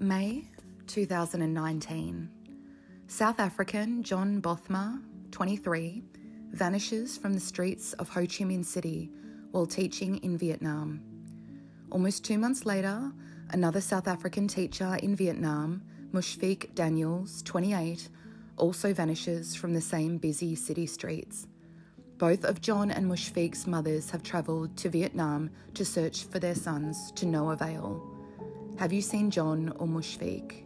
May 2019. South African John Bothma, 23, vanishes from the streets of Ho Chi Minh City while teaching in Vietnam. Almost two months later, another South African teacher in Vietnam, Mushfiq Daniels, 28, also vanishes from the same busy city streets. Both of John and Mushfiq's mothers have travelled to Vietnam to search for their sons to no avail. Have you seen John or Mushfiq?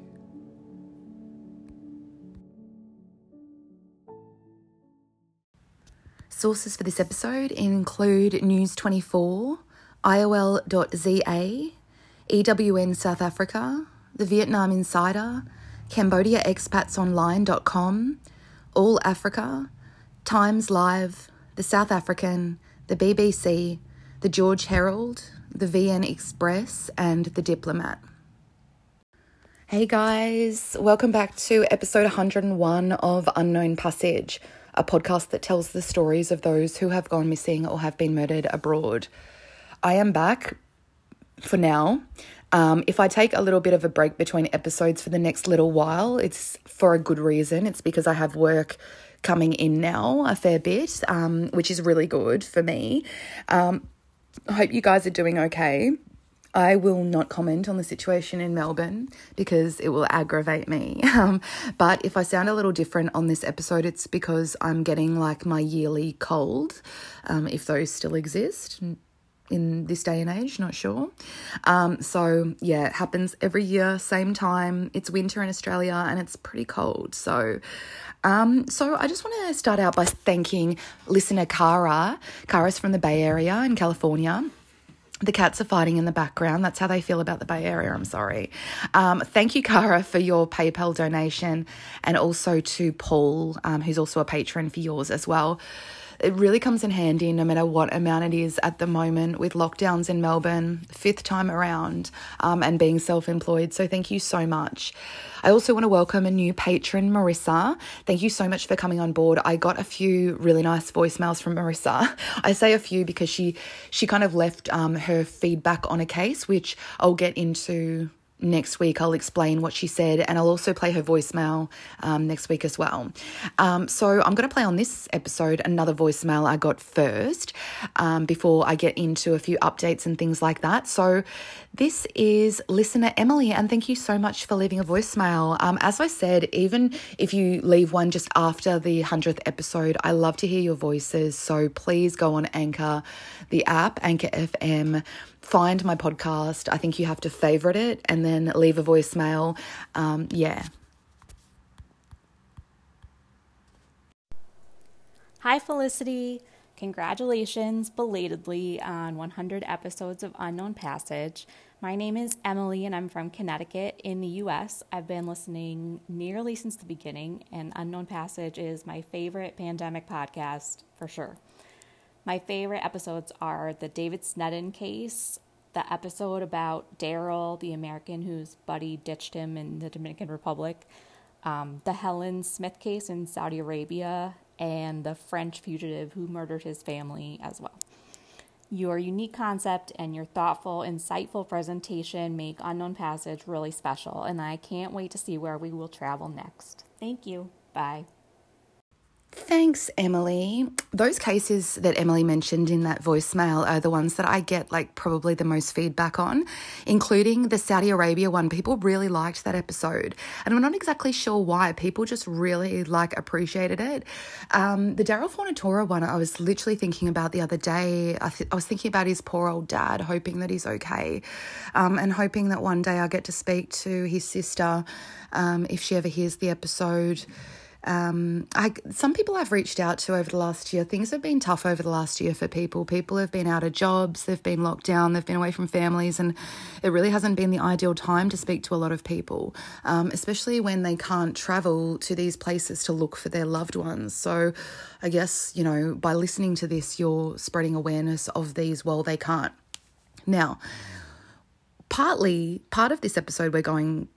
Sources for this episode include News24, IOL.za, EWN South Africa, The Vietnam Insider, CambodiaExpatsOnline.com, All Africa, Times Live, The South African, the BBC, the George Herald, the VN Express, and the Diplomat. Hey guys, welcome back to episode 101 of Unknown Passage, a podcast that tells the stories of those who have gone missing or have been murdered abroad. I am back for now. Um, if I take a little bit of a break between episodes for the next little while, it's for a good reason. It's because I have work coming in now a fair bit, um, which is really good for me. Um, I hope you guys are doing okay. I will not comment on the situation in Melbourne because it will aggravate me. Um, but if I sound a little different on this episode, it's because I'm getting like my yearly cold, um, if those still exist in this day and age, not sure. Um, so, yeah, it happens every year, same time. It's winter in Australia and it's pretty cold. So, um, so I just want to start out by thanking listener Cara. Cara's from the Bay Area in California. The cats are fighting in the background. That's how they feel about the Bay Area. I'm sorry. Um, thank you, Cara, for your PayPal donation, and also to Paul, um, who's also a patron for yours as well it really comes in handy no matter what amount it is at the moment with lockdowns in Melbourne, fifth time around, um, and being self employed. So thank you so much. I also want to welcome a new patron, Marissa. Thank you so much for coming on board. I got a few really nice voicemails from Marissa. I say a few because she she kind of left um, her feedback on a case, which I'll get into next week. I'll explain what she said and I'll also play her voicemail um, next week as well. Um, so I'm going to play on this episode another voicemail I got first um, before I get into a few updates and things like that. So this is listener Emily, and thank you so much for leaving a voicemail. Um, as I said, even if you leave one just after the 100th episode, I love to hear your voices. So please go on Anchor, the app, Anchor FM find my podcast. I think you have to favorite it and then leave a voicemail. Um, yeah. Hi, Felicity. Congratulations belatedly on 100 episodes of Unknown Passage. My name is Emily and I'm from Connecticut in the US. I've been listening nearly since the beginning, and Unknown Passage is my favorite pandemic podcast for sure. My favorite episodes are the David Sneddon case, the episode about Daryl, the American whose buddy ditched him in the Dominican Republic, um, the Helen Smith case in Saudi Arabia, and the French fugitive who murdered his family as well. Your unique concept and your thoughtful, insightful presentation make Unknown Passage really special, and I can't wait to see where we will travel next. Thank you. Bye. Thanks, Emily. Those cases that Emily mentioned in that voicemail are the ones that I get like probably the most feedback on, including the Saudi Arabia one. People really liked that episode, and I'm not exactly sure why. People just really like appreciated it. Um, the Daryl Fornatora one, I was literally thinking about the other day. I, th- I, was thinking about his poor old dad, hoping that he's okay, um, and hoping that one day I get to speak to his sister um, if she ever hears the episode. Um, I, some people I've reached out to over the last year, things have been tough over the last year for people. People have been out of jobs, they've been locked down, they've been away from families, and it really hasn't been the ideal time to speak to a lot of people, um, especially when they can't travel to these places to look for their loved ones. So I guess, you know, by listening to this, you're spreading awareness of these while they can't. Now, partly, part of this episode, we're going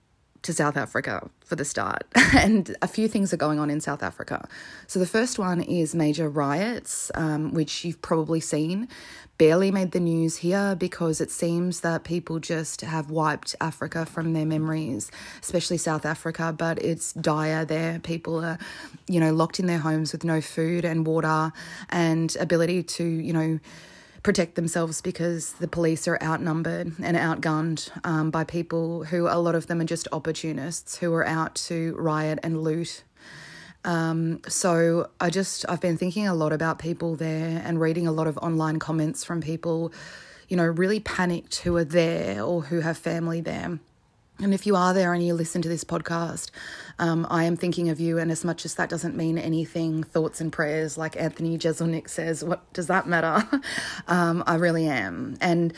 to South Africa for the start, and a few things are going on in South Africa. So, the first one is major riots, um, which you've probably seen. Barely made the news here because it seems that people just have wiped Africa from their memories, especially South Africa. But it's dire there. People are, you know, locked in their homes with no food and water and ability to, you know, protect themselves because the police are outnumbered and outgunned um, by people who, a lot of them are just opportunists who are out to riot and loot. Um, so I just, I've been thinking a lot about people there and reading a lot of online comments from people, you know, really panicked who are there or who have family there. And if you are there and you listen to this podcast, um, I am thinking of you. And as much as that doesn't mean anything, thoughts and prayers, like Anthony Jeselnik says, what does that matter? um, I really am. And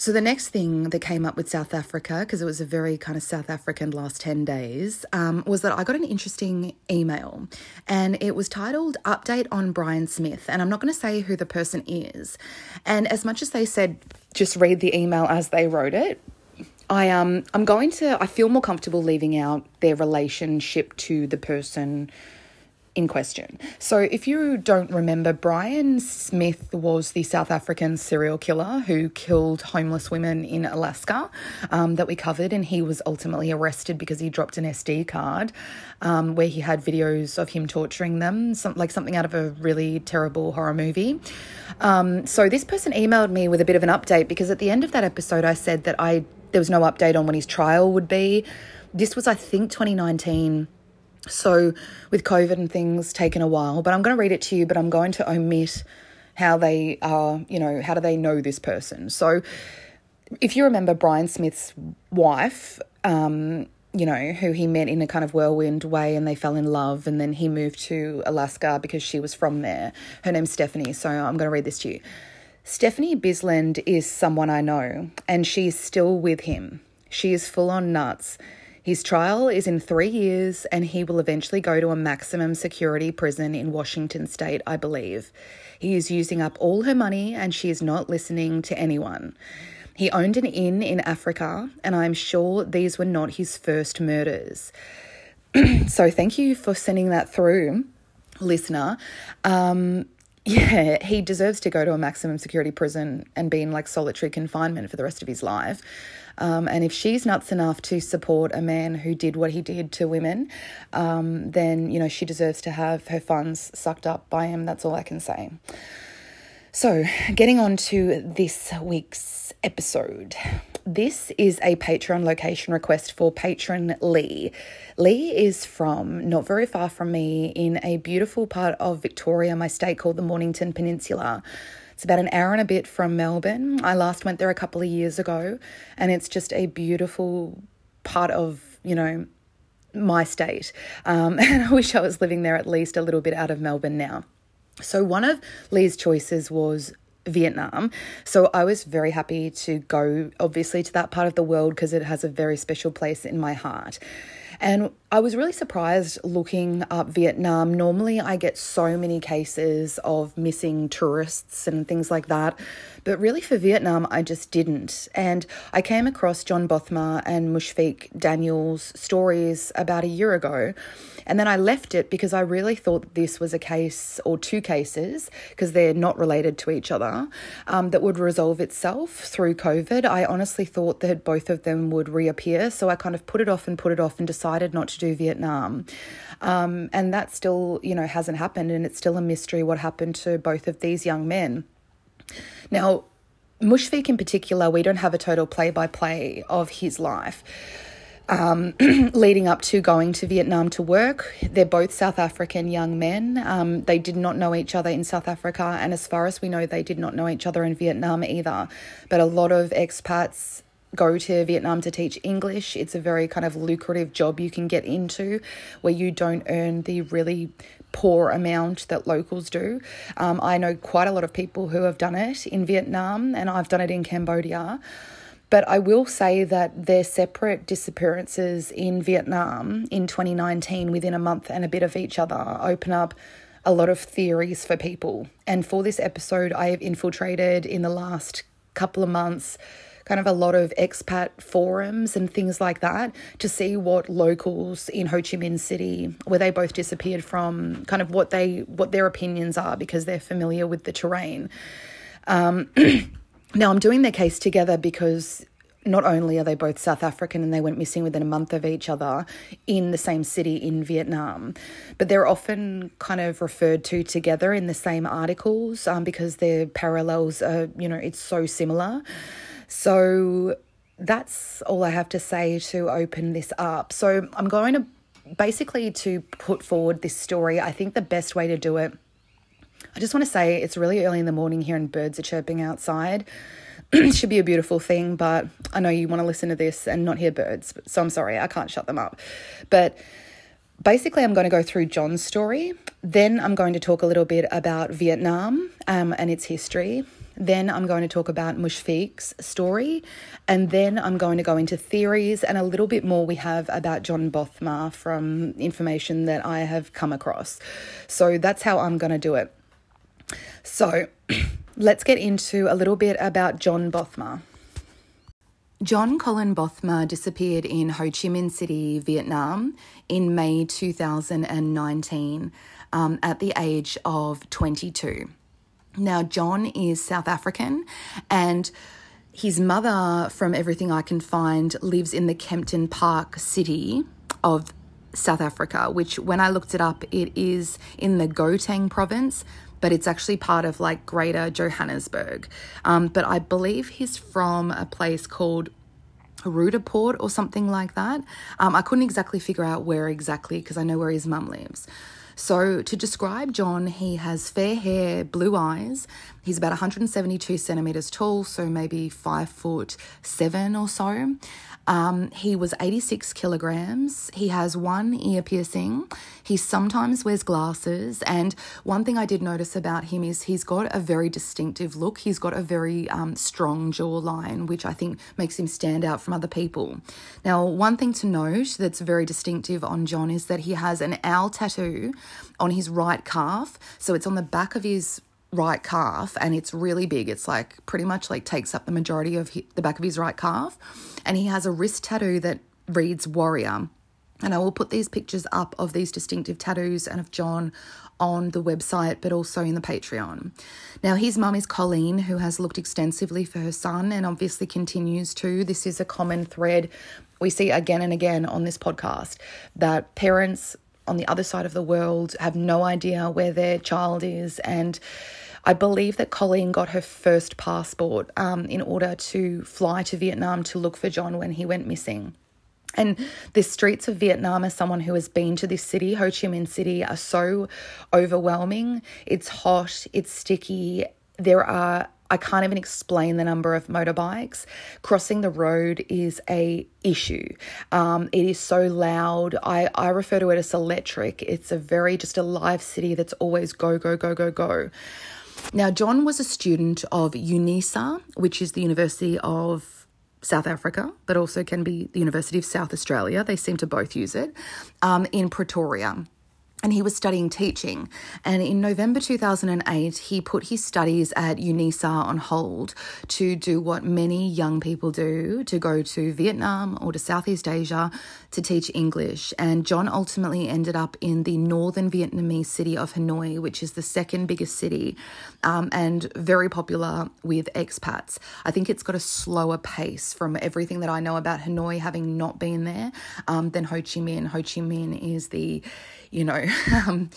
so the next thing that came up with South Africa, because it was a very kind of South African last 10 days, um, was that I got an interesting email and it was titled Update on Brian Smith. And I'm not going to say who the person is. And as much as they said, just read the email as they wrote it, I um I'm going to I feel more comfortable leaving out their relationship to the person in question. So, if you don't remember, Brian Smith was the South African serial killer who killed homeless women in Alaska um, that we covered, and he was ultimately arrested because he dropped an SD card um, where he had videos of him torturing them, some, like something out of a really terrible horror movie. Um, so, this person emailed me with a bit of an update because at the end of that episode, I said that I there was no update on when his trial would be. This was, I think, 2019. So, with COVID and things taken a while, but I'm going to read it to you, but I'm going to omit how they are, you know, how do they know this person. So, if you remember Brian Smith's wife, um, you know, who he met in a kind of whirlwind way and they fell in love, and then he moved to Alaska because she was from there. Her name's Stephanie, so I'm going to read this to you. Stephanie Bissland is someone I know, and she's still with him. She is full on nuts. His trial is in three years, and he will eventually go to a maximum security prison in Washington state, I believe. He is using up all her money, and she is not listening to anyone. He owned an inn in Africa, and I'm sure these were not his first murders. so, thank you for sending that through, listener. Um, yeah, he deserves to go to a maximum security prison and be in like solitary confinement for the rest of his life. Um, and if she's nuts enough to support a man who did what he did to women, um, then, you know, she deserves to have her funds sucked up by him. That's all I can say. So, getting on to this week's episode. This is a Patreon location request for patron Lee. Lee is from not very far from me in a beautiful part of Victoria, my state called the Mornington Peninsula. It's about an hour and a bit from Melbourne. I last went there a couple of years ago, and it's just a beautiful part of, you know, my state. Um, and I wish I was living there at least a little bit out of Melbourne now. So, one of Lee's choices was Vietnam. So I was very happy to go, obviously, to that part of the world because it has a very special place in my heart. And I was really surprised looking up Vietnam. Normally, I get so many cases of missing tourists and things like that. But really, for Vietnam, I just didn't. And I came across John Bothma and Mushfiq Daniel's stories about a year ago. And then I left it because I really thought this was a case or two cases, because they're not related to each other, um, that would resolve itself through COVID. I honestly thought that both of them would reappear. So I kind of put it off and put it off and decided not to do Vietnam. Um, and that still, you know, hasn't happened. And it's still a mystery what happened to both of these young men. Now, Mushfiq in particular, we don't have a total play by play of his life um, leading up to going to Vietnam to work. They're both South African young men. Um, they did not know each other in South Africa, and as far as we know, they did not know each other in Vietnam either. But a lot of expats go to Vietnam to teach English. It's a very kind of lucrative job you can get into where you don't earn the really poor amount that locals do. Um, I know quite a lot of people who have done it in Vietnam, and I've done it in Cambodia. But I will say that their separate disappearances in Vietnam in 2019, within a month and a bit of each other, open up a lot of theories for people. And for this episode, I have infiltrated in the last couple of months kind of a lot of expat forums and things like that to see what locals in Ho Chi Minh City, where they both disappeared from, kind of what they what their opinions are because they're familiar with the terrain. Um, now I'm doing their case together because not only are they both South African and they went missing within a month of each other in the same city in Vietnam, but they're often kind of referred to together in the same articles um, because their parallels are, you know, it's so similar. So that's all I have to say to open this up. So I'm going to basically to put forward this story. I think the best way to do it. I just want to say it's really early in the morning here and birds are chirping outside. it should be a beautiful thing, but I know you want to listen to this and not hear birds. So I'm sorry, I can't shut them up. But basically, I'm going to go through John's story. Then I'm going to talk a little bit about Vietnam um, and its history. Then I'm going to talk about Mushfiq's story. And then I'm going to go into theories and a little bit more we have about John Bothma from information that I have come across. So that's how I'm going to do it. So let's get into a little bit about John Bothma. John Colin Bothma disappeared in Ho Chi Minh City, Vietnam in May 2019 um, at the age of 22. Now, John is South African and his mother, from everything I can find, lives in the Kempton Park city of South Africa, which when I looked it up, it is in the Gauteng province, but it's actually part of like Greater Johannesburg. Um, but I believe he's from a place called Roodepoort or something like that. Um, I couldn't exactly figure out where exactly because I know where his mum lives. So, to describe John, he has fair hair, blue eyes. He's about 172 centimeters tall, so maybe five foot seven or so. Um, he was 86 kilograms. He has one ear piercing. He sometimes wears glasses. And one thing I did notice about him is he's got a very distinctive look. He's got a very um, strong jawline, which I think makes him stand out from other people. Now, one thing to note that's very distinctive on John is that he has an owl tattoo on his right calf. So it's on the back of his right calf and it's really big. It's like pretty much like takes up the majority of the back of his right calf. And he has a wrist tattoo that reads warrior. And I will put these pictures up of these distinctive tattoos and of John on the website, but also in the Patreon. Now, his mum is Colleen, who has looked extensively for her son and obviously continues to. This is a common thread we see again and again on this podcast that parents on the other side of the world have no idea where their child is and I believe that Colleen got her first passport um, in order to fly to Vietnam to look for John when he went missing. And the streets of Vietnam, as someone who has been to this city, Ho Chi Minh City, are so overwhelming. It's hot, it's sticky. There are I can't even explain the number of motorbikes. Crossing the road is a issue. Um, it is so loud. I, I refer to it as electric. It's a very just a live city that's always go, go, go, go, go. Now, John was a student of UNISA, which is the University of South Africa, but also can be the University of South Australia. They seem to both use it um, in Pretoria and he was studying teaching. And in November 2008, he put his studies at UNISA on hold to do what many young people do to go to Vietnam or to Southeast Asia to teach English. And John ultimately ended up in the northern Vietnamese city of Hanoi, which is the second biggest city um, and very popular with expats. I think it's got a slower pace from everything that I know about Hanoi, having not been there, um, than Ho Chi Minh. Ho Chi Minh is the you know, um,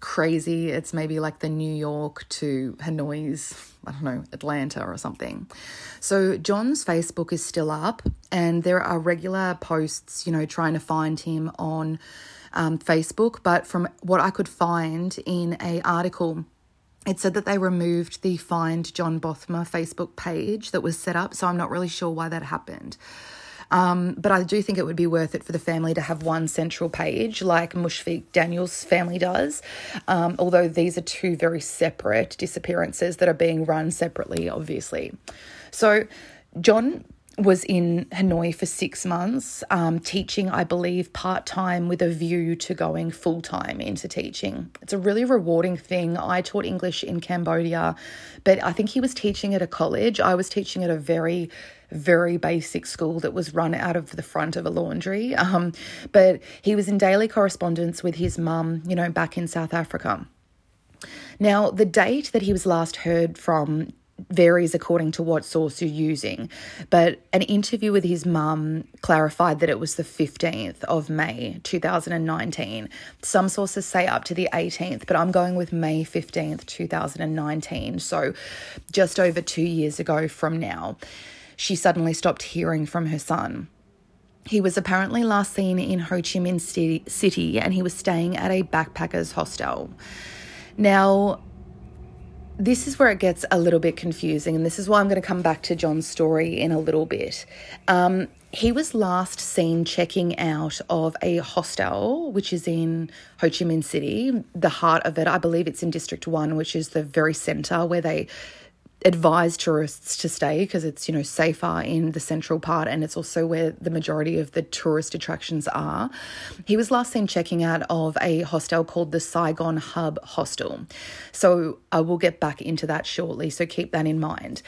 crazy. It's maybe like the New York to Hanoi's, I don't know, Atlanta or something. So John's Facebook is still up, and there are regular posts, you know, trying to find him on um, Facebook. But from what I could find in a article, it said that they removed the Find John Bothma Facebook page that was set up, so I'm not really sure why that happened. Um, but I do think it would be worth it for the family to have one central page like Mushfiq Daniel's family does, um, although these are two very separate disappearances that are being run separately, obviously. So, John was in Hanoi for six months, um, teaching, I believe, part time with a view to going full time into teaching. It's a really rewarding thing. I taught English in Cambodia, but I think he was teaching at a college. I was teaching at a very very basic school that was run out of the front of a laundry. Um, but he was in daily correspondence with his mum, you know, back in South Africa. Now, the date that he was last heard from varies according to what source you're using, but an interview with his mum clarified that it was the 15th of May 2019. Some sources say up to the 18th, but I'm going with May 15th, 2019. So just over two years ago from now, she suddenly stopped hearing from her son. He was apparently last seen in Ho Chi Minh City and he was staying at a backpackers hostel. Now, this is where it gets a little bit confusing, and this is why I'm going to come back to John's story in a little bit. Um, he was last seen checking out of a hostel, which is in Ho Chi Minh City, the heart of it. I believe it's in District 1, which is the very center where they advise tourists to stay because it's you know safer in the central part and it's also where the majority of the tourist attractions are. He was last seen checking out of a hostel called the saigon hub hostel. So i will get back into that shortly so keep that in mind.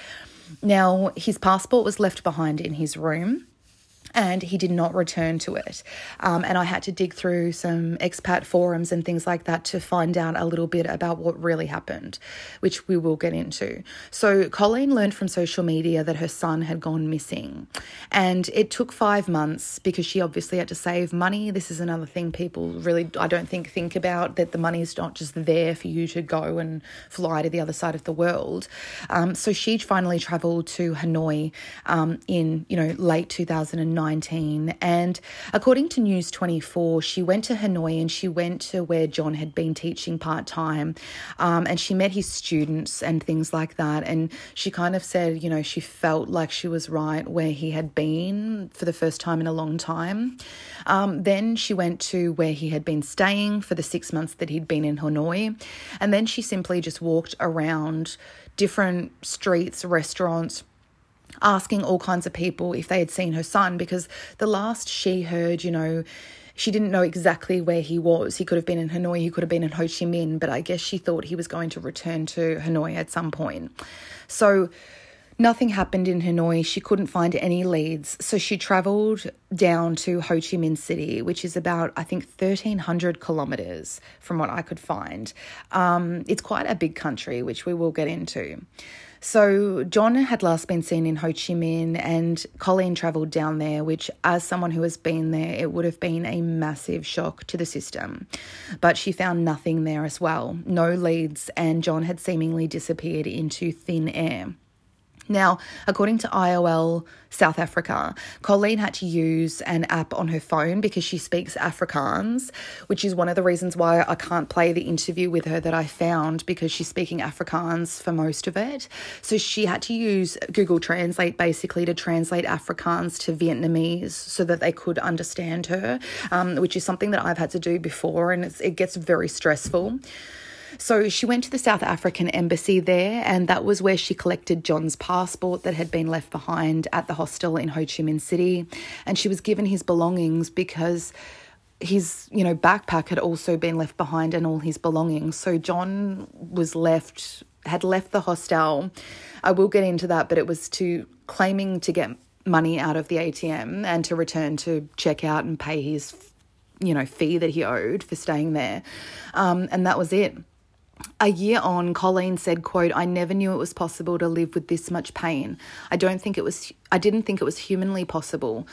Now his passport was left behind in his room and he did not return to it. Um, and I had to dig through some expat forums and things like that to find out a little bit about what really happened, which we will get into. So, Colleen learned from social media that her son had gone missing. And it took five months because she obviously had to save money. This is another thing people really, I don't think, think about that the money is not just there for you to go and fly to the other side of the world. Um, so, she finally traveled to Hanoi um, in, you know, late 2009 19. And according to News 24, she went to Hanoi and she went to where John had been teaching part time. Um, and she met his students and things like that. And she kind of said, you know, she felt like she was right where he had been for the first time in a long time. Um, then she went to where he had been staying for the six months that he'd been in Hanoi. And then she simply just walked around different streets, restaurants, asking all kinds of people if they had seen her son because the last she heard, you know, she didn't know exactly where he was. He could have been in Hanoi, he could have been in Ho Chi Minh, but I guess she thought he was going to return to Hanoi at some point. So nothing happened in Hanoi. She couldn't find any leads. So she traveled down to Ho Chi Minh City, which is about, I think, 1,300 kilometers from what I could find. Um, it's quite a big country, which we will get into. So John had last been seen in Ho Chi Minh, and Colleen travelled down there, which, as someone who has been there, it would have been a massive shock to the system. But she found nothing there as well, no leads, and John had seemingly disappeared into thin air. Now, according to IOL South Africa, Colleen had to use an app on her phone because she speaks Afrikaans, which is one of the reasons why I can't play the interview with her that I found because she's speaking Afrikaans for most of it. So she had to use Google Translate basically to translate Afrikaans to Vietnamese so that they could understand her, um, which is something that I've had to do before and it gets very stressful. So she went to the South African embassy there, and that was where she collected John's passport that had been left behind at the hostel in Ho Chi Minh City. And she was given his belongings because his you know backpack had also been left behind and all his belongings. So john was left had left the hostel. I will get into that but it was to claiming to get money out of the atm and to return to check out and pay his you know fee that he owed for staying there. Um, and that was it a year on, Colleen said, quote, I never knew it was possible to live with this much pain. I don't think it was I didn't think it was humanly possible.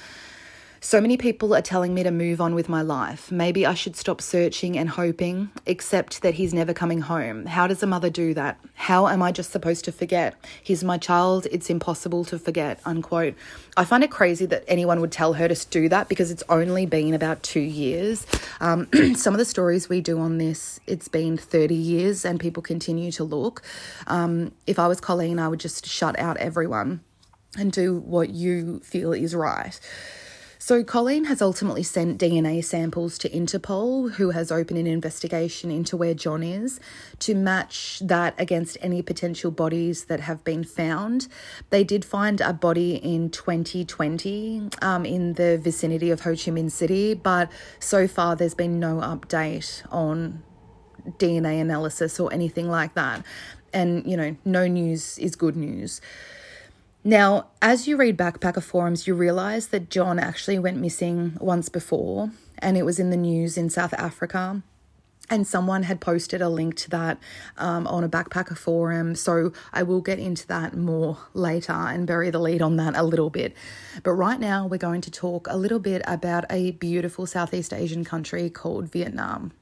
So many people are telling me to move on with my life. Maybe I should stop searching and hoping, except that he's never coming home. How does a mother do that? How am I just supposed to forget? He's my child. It's impossible to forget. Unquote. I find it crazy that anyone would tell her to do that because it's only been about two years. Um, some of the stories we do on this, it's been 30 years and people continue to look. Um, if I was Colleen, I would just shut out everyone and do what you feel is right. So, Colleen has ultimately sent DNA samples to Interpol, who has opened an investigation into where John is, to match that against any potential bodies that have been found. They did find a body in 2020 um, in the vicinity of Ho Chi Minh City, but so far there's been no update on DNA analysis or anything like that. And, you know, no news is good news. Now, as you read backpacker forums, you realize that John actually went missing once before, and it was in the news in South Africa. And someone had posted a link to that um, on a backpacker forum. So I will get into that more later and bury the lead on that a little bit. But right now, we're going to talk a little bit about a beautiful Southeast Asian country called Vietnam.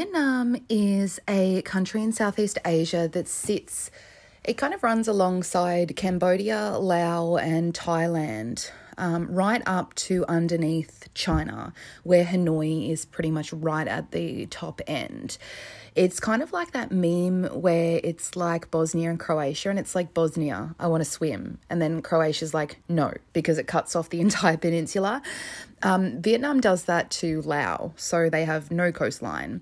Vietnam is a country in Southeast Asia that sits, it kind of runs alongside Cambodia, Laos, and Thailand, um, right up to underneath China, where Hanoi is pretty much right at the top end. It's kind of like that meme where it's like Bosnia and Croatia, and it's like Bosnia, I want to swim. And then Croatia's like, no, because it cuts off the entire peninsula. Um, Vietnam does that to Laos, so they have no coastline.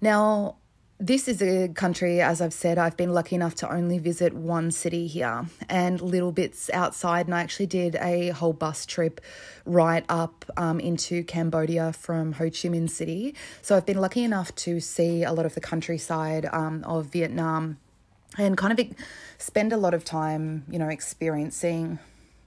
Now, this is a country, as I've said, I've been lucky enough to only visit one city here and little bits outside. And I actually did a whole bus trip right up um, into Cambodia from Ho Chi Minh City. So I've been lucky enough to see a lot of the countryside um, of Vietnam and kind of spend a lot of time, you know, experiencing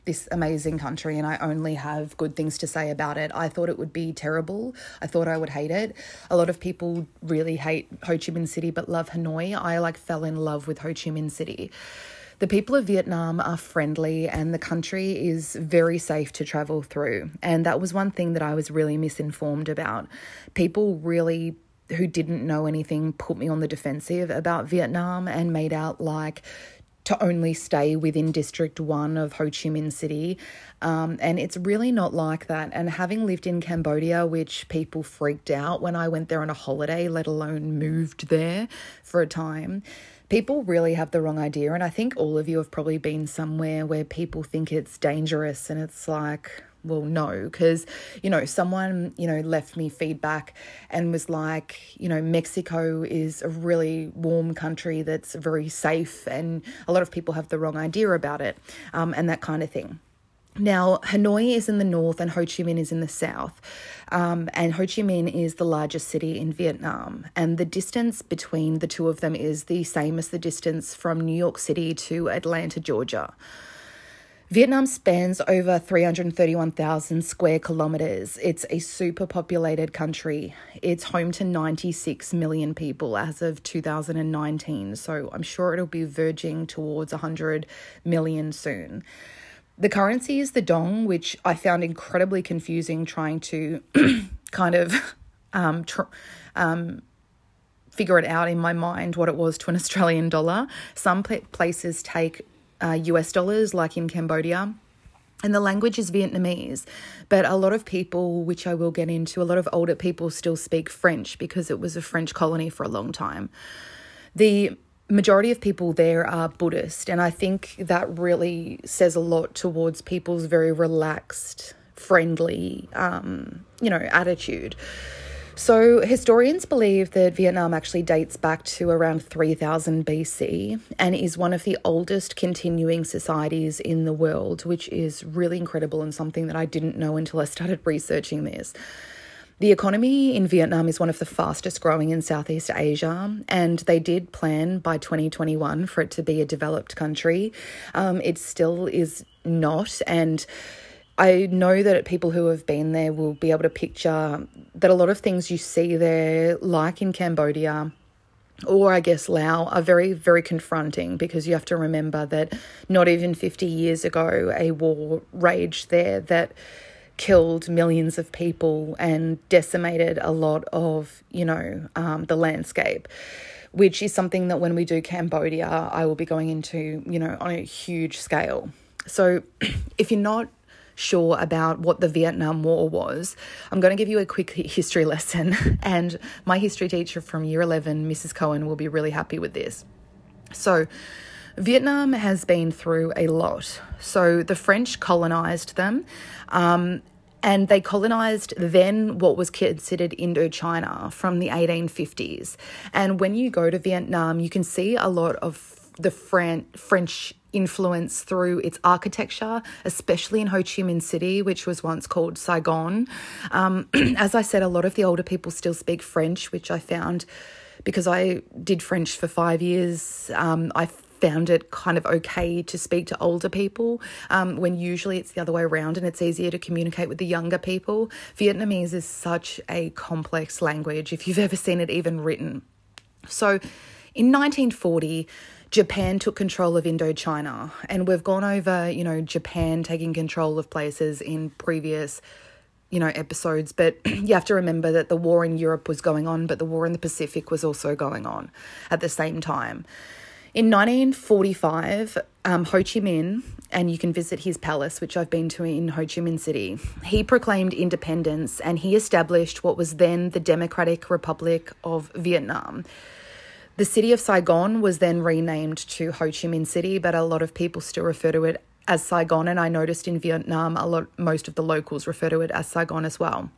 this amazing country and I only have good things to say about it. I thought it would be terrible. I thought I would hate it. A lot of people really hate Ho Chi Minh City but love Hanoi. I like fell in love with Ho Chi Minh City. The people of Vietnam are friendly and the country is very safe to travel through. And that was one thing that I was really misinformed about. People really who didn't know anything put me on the defensive about Vietnam and made out like to only stay within District 1 of Ho Chi Minh City. Um, and it's really not like that. And having lived in Cambodia, which people freaked out when I went there on a holiday, let alone moved there for a time, people really have the wrong idea. And I think all of you have probably been somewhere where people think it's dangerous and it's like, well, no, because, you know, someone, you know, left me feedback and was like, you know, Mexico is a really warm country that's very safe, and a lot of people have the wrong idea about it, um, and that kind of thing. Now, Hanoi is in the north and Ho Chi Minh is in the south. Um, and Ho Chi Minh is the largest city in Vietnam. And the distance between the two of them is the same as the distance from New York City to Atlanta, Georgia. Vietnam spans over 331,000 square kilometres. It's a super populated country. It's home to 96 million people as of 2019, so I'm sure it'll be verging towards 100 million soon. The currency is the dong, which I found incredibly confusing trying to kind of um, tr- um, figure it out in my mind what it was to an Australian dollar. Some places take uh, US dollars, like in Cambodia. And the language is Vietnamese, but a lot of people, which I will get into, a lot of older people still speak French because it was a French colony for a long time. The majority of people there are Buddhist, and I think that really says a lot towards people's very relaxed, friendly, um, you know, attitude. So, historians believe that Vietnam actually dates back to around 3000 BC and is one of the oldest continuing societies in the world, which is really incredible and something that I didn't know until I started researching this. The economy in Vietnam is one of the fastest growing in Southeast Asia, and they did plan by 2021 for it to be a developed country. Um, it still is not, and I know that people who have been there will be able to picture that a lot of things you see there, like in Cambodia, or I guess Laos, are very, very confronting because you have to remember that not even 50 years ago, a war raged there that killed millions of people and decimated a lot of, you know, um, the landscape, which is something that when we do Cambodia, I will be going into, you know, on a huge scale. So if you're not sure about what the Vietnam War was, I'm going to give you a quick history lesson. And my history teacher from year 11, Mrs. Cohen, will be really happy with this. So, Vietnam has been through a lot. So, the French colonized them. Um, and they colonized then what was considered Indochina from the 1850s. And when you go to Vietnam, you can see a lot of the Fran- French influence through its architecture, especially in Ho Chi Minh City, which was once called Saigon. Um, as I said, a lot of the older people still speak French, which I found because I did French for five years. Um, I found it kind of okay to speak to older people um, when usually it's the other way around and it's easier to communicate with the younger people. Vietnamese is such a complex language if you've ever seen it even written. So in 1940, Japan took control of Indochina, and we've gone over, you know, Japan taking control of places in previous you know episodes but you have to remember that the war in Europe was going on but the war in the Pacific was also going on at the same time in 1945, um, Ho Chi Minh, and you can visit his palace, which I've been to in Ho Chi Minh City, he proclaimed independence and he established what was then the Democratic Republic of Vietnam. The city of Saigon was then renamed to Ho Chi Minh City, but a lot of people still refer to it as Saigon, and I noticed in Vietnam, a lot most of the locals refer to it as Saigon as well.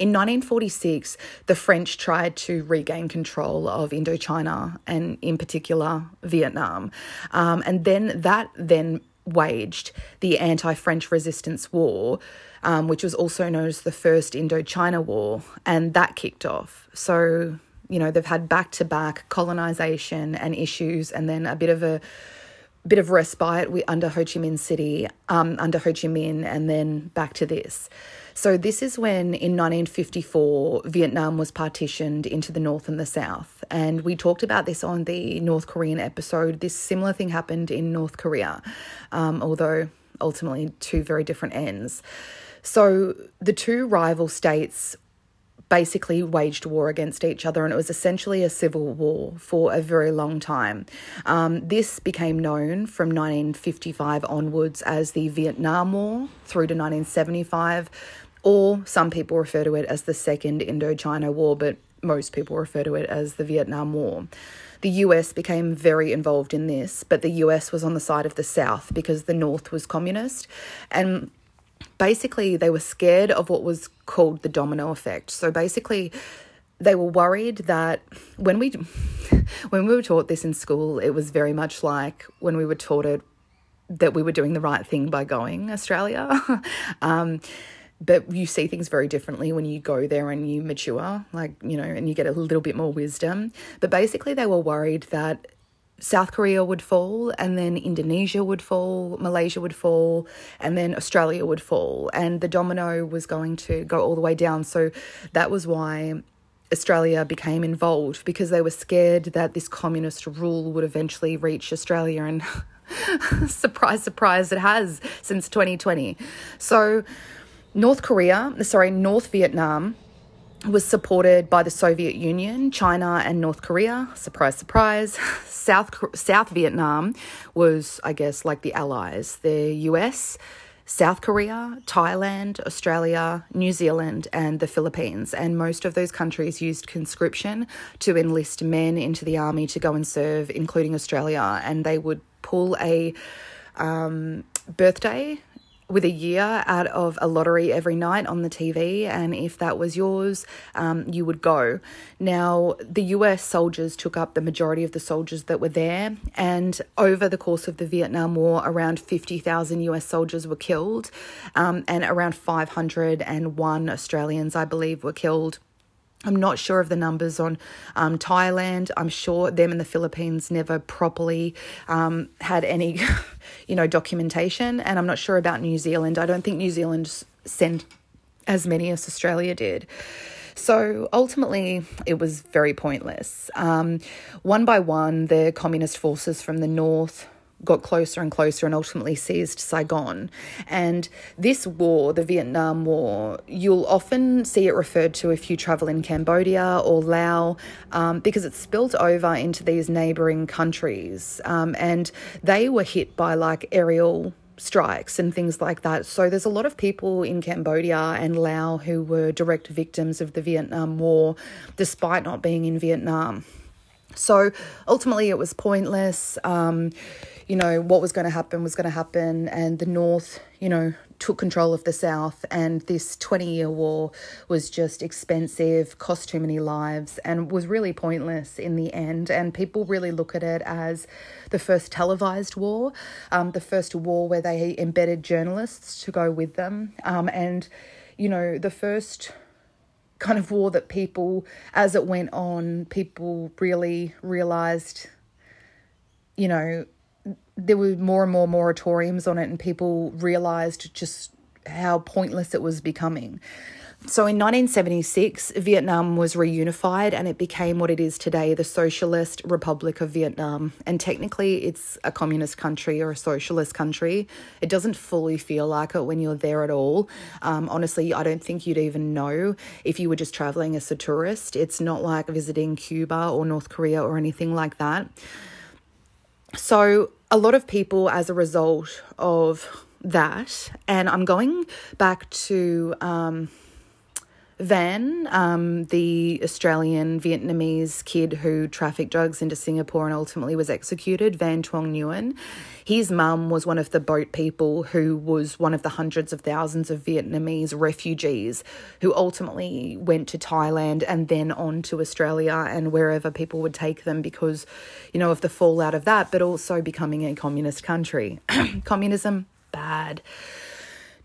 In 1946, the French tried to regain control of Indochina and, in particular, Vietnam. Um, and then that then waged the anti French resistance war, um, which was also known as the First Indochina War, and that kicked off. So, you know, they've had back to back colonization and issues, and then a bit of a bit of respite under Ho Chi Minh City, um, under Ho Chi Minh, and then back to this. So, this is when in 1954 Vietnam was partitioned into the North and the South. And we talked about this on the North Korean episode. This similar thing happened in North Korea, um, although ultimately two very different ends. So, the two rival states basically waged war against each other, and it was essentially a civil war for a very long time. Um, this became known from 1955 onwards as the Vietnam War through to 1975, or some people refer to it as the Second Indochina War, but most people refer to it as the Vietnam War. The US became very involved in this, but the US was on the side of the South because the North was communist. And basically they were scared of what was called the domino effect. So basically they were worried that when we when we were taught this in school, it was very much like when we were taught it that we were doing the right thing by going Australia. um, but you see things very differently when you go there and you mature, like, you know, and you get a little bit more wisdom. But basically, they were worried that South Korea would fall, and then Indonesia would fall, Malaysia would fall, and then Australia would fall. And the domino was going to go all the way down. So that was why Australia became involved because they were scared that this communist rule would eventually reach Australia. And surprise, surprise, it has since 2020. So, North Korea, sorry, North Vietnam was supported by the Soviet Union, China, and North Korea. Surprise, surprise. South South Vietnam was, I guess, like the Allies. The US, South Korea, Thailand, Australia, New Zealand, and the Philippines. And most of those countries used conscription to enlist men into the army to go and serve, including Australia. And they would pull a um, birthday with a year out of a lottery every night on the TV, and if that was yours, um, you would go. Now, the US soldiers took up the majority of the soldiers that were there, and over the course of the Vietnam War, around 50,000 US soldiers were killed, um, and around 501 Australians, I believe, were killed. I'm not sure of the numbers on um, Thailand. I'm sure them and the Philippines never properly um, had any, you know, documentation. And I'm not sure about New Zealand. I don't think New Zealand sent as many as Australia did. So ultimately, it was very pointless. Um, one by one, the communist forces from the north got closer and closer and ultimately seized Saigon. And this war, the Vietnam War, you'll often see it referred to if you travel in Cambodia or Laos um, because it spilled over into these neighboring countries. Um, and they were hit by like aerial strikes and things like that. So there's a lot of people in Cambodia and Laos who were direct victims of the Vietnam War despite not being in Vietnam. So ultimately, it was pointless. Um, you know, what was going to happen was going to happen, and the North, you know, took control of the South, and this 20 year war was just expensive, cost too many lives, and was really pointless in the end. And people really look at it as the first televised war, um, the first war where they embedded journalists to go with them, um, and, you know, the first kind of war that people, as it went on, people really realized, you know, there were more and more moratoriums on it, and people realized just how pointless it was becoming. So in 1976, Vietnam was reunified and it became what it is today, the Socialist Republic of Vietnam. And technically, it's a communist country or a socialist country. It doesn't fully feel like it when you're there at all. Um, honestly, I don't think you'd even know if you were just traveling as a tourist. It's not like visiting Cuba or North Korea or anything like that. So, a lot of people, as a result of that, and I'm going back to. Um, Van, um, the Australian Vietnamese kid who trafficked drugs into Singapore and ultimately was executed, Van Tuong Nguyen. His mum was one of the boat people who was one of the hundreds of thousands of Vietnamese refugees who ultimately went to Thailand and then on to Australia and wherever people would take them because, you know, of the fallout of that, but also becoming a communist country. Communism, bad.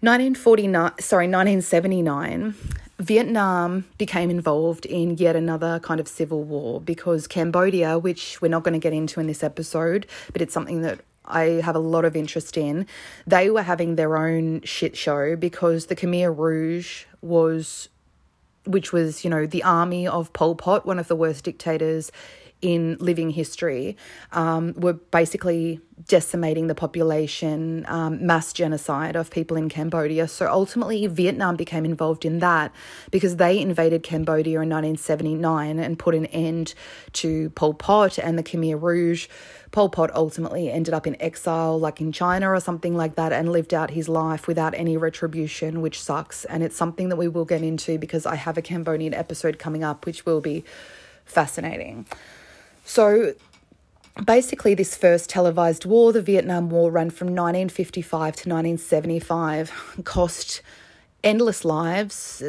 1949, sorry, 1979, Vietnam became involved in yet another kind of civil war because Cambodia, which we're not going to get into in this episode, but it's something that I have a lot of interest in, they were having their own shit show because the Khmer Rouge was, which was, you know, the army of Pol Pot, one of the worst dictators in living history um, were basically decimating the population, um, mass genocide of people in Cambodia. So ultimately, Vietnam became involved in that because they invaded Cambodia in 1979 and put an end to Pol Pot and the Khmer Rouge. Pol Pot ultimately ended up in exile, like in China or something like that, and lived out his life without any retribution, which sucks. And it's something that we will get into because I have a Cambodian episode coming up, which will be fascinating. So basically, this first televised war, the Vietnam War, ran from 1955 to 1975, cost endless lives.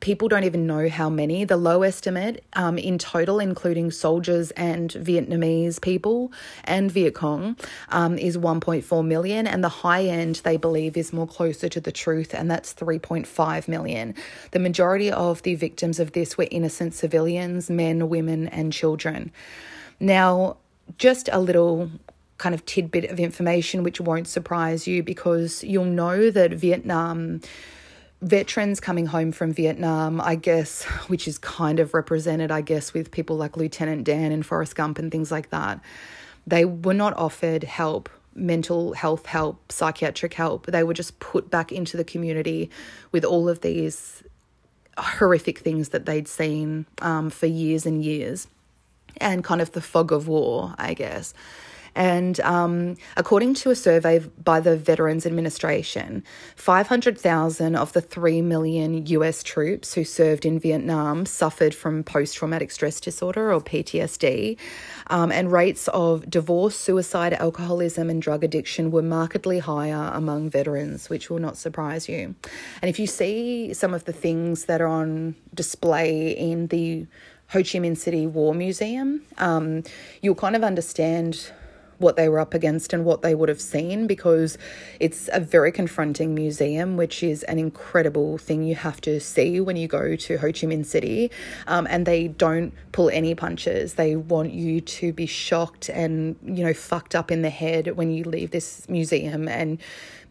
People don't even know how many. The low estimate um, in total, including soldiers and Vietnamese people and Viet Cong, um, is 1.4 million, and the high end they believe is more closer to the truth, and that's 3.5 million. The majority of the victims of this were innocent civilians, men, women, and children. Now, just a little kind of tidbit of information which won't surprise you because you'll know that Vietnam veterans coming home from Vietnam, I guess, which is kind of represented, I guess, with people like Lieutenant Dan and Forrest Gump and things like that, they were not offered help, mental health help, psychiatric help. They were just put back into the community with all of these horrific things that they'd seen um, for years and years and kind of the fog of war, I guess. And um, according to a survey by the Veterans Administration, 500,000 of the 3 million US troops who served in Vietnam suffered from post traumatic stress disorder or PTSD. Um, and rates of divorce, suicide, alcoholism, and drug addiction were markedly higher among veterans, which will not surprise you. And if you see some of the things that are on display in the Ho Chi Minh City War Museum, um, you'll kind of understand what they were up against and what they would have seen because it's a very confronting museum, which is an incredible thing you have to see when you go to Ho Chi Minh City. Um, and they don't pull any punches. They want you to be shocked and, you know, fucked up in the head when you leave this museum. And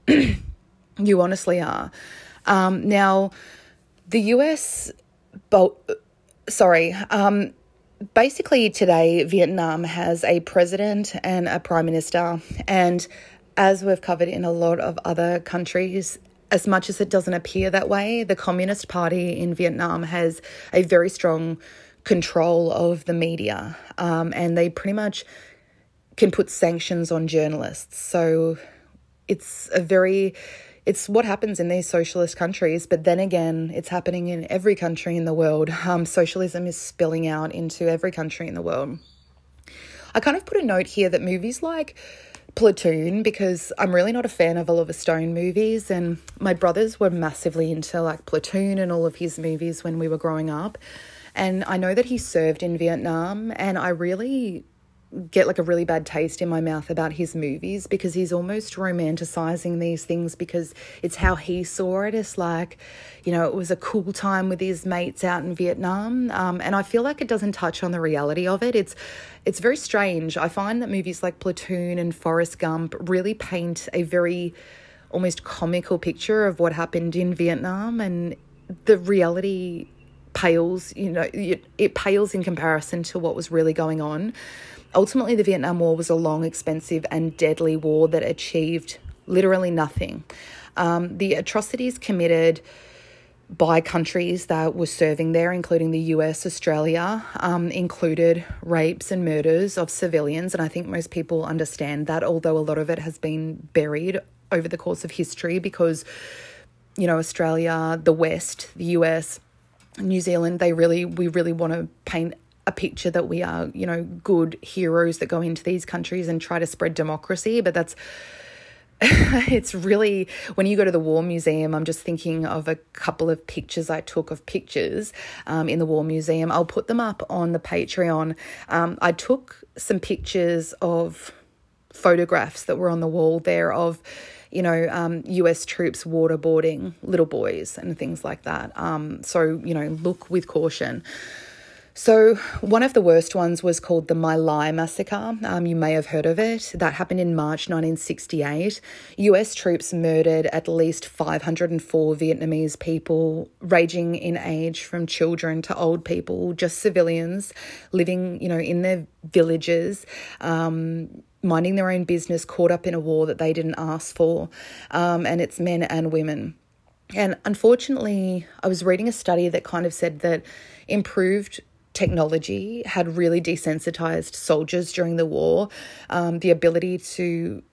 you honestly are. Um, now, the US. Bo- sorry. Um, basically, today, Vietnam has a president and a prime minister. And as we've covered in a lot of other countries, as much as it doesn't appear that way, the Communist Party in Vietnam has a very strong control of the media. Um, and they pretty much can put sanctions on journalists. So it's a very it's what happens in these socialist countries, but then again, it's happening in every country in the world. Um, socialism is spilling out into every country in the world. I kind of put a note here that movies like Platoon because I'm really not a fan of Oliver Stone movies, and my brothers were massively into like Platoon and all of his movies when we were growing up. And I know that he served in Vietnam, and I really get like a really bad taste in my mouth about his movies because he's almost romanticizing these things because it's how he saw it. As like you know it was a cool time with his mates out in Vietnam um, and I feel like it doesn't touch on the reality of it. It's it's very strange. I find that movies like Platoon and Forrest Gump really paint a very almost comical picture of what happened in Vietnam and the reality pales you know it pales in comparison to what was really going on Ultimately, the Vietnam War was a long, expensive, and deadly war that achieved literally nothing. Um, the atrocities committed by countries that were serving there, including the US, Australia, um, included rapes and murders of civilians. And I think most people understand that, although a lot of it has been buried over the course of history because, you know, Australia, the West, the US, New Zealand, they really, we really want to paint a picture that we are, you know, good heroes that go into these countries and try to spread democracy, but that's it's really when you go to the war museum i'm just thinking of a couple of pictures i took of pictures um, in the war museum. I'll put them up on the patreon. Um, i took some pictures of photographs that were on the wall there of you know um, us troops waterboarding little boys and things like that. Um, so you know look with caution so, one of the worst ones was called the My Lai massacre. Um, you may have heard of it. That happened in March 1968. US troops murdered at least 504 Vietnamese people, ranging in age from children to old people, just civilians living, you know, in their villages. Um, minding their own business, caught up in a war that they didn't ask for, um, and it's men and women. And unfortunately, I was reading a study that kind of said that improved technology had really desensitized soldiers during the war. Um, the ability to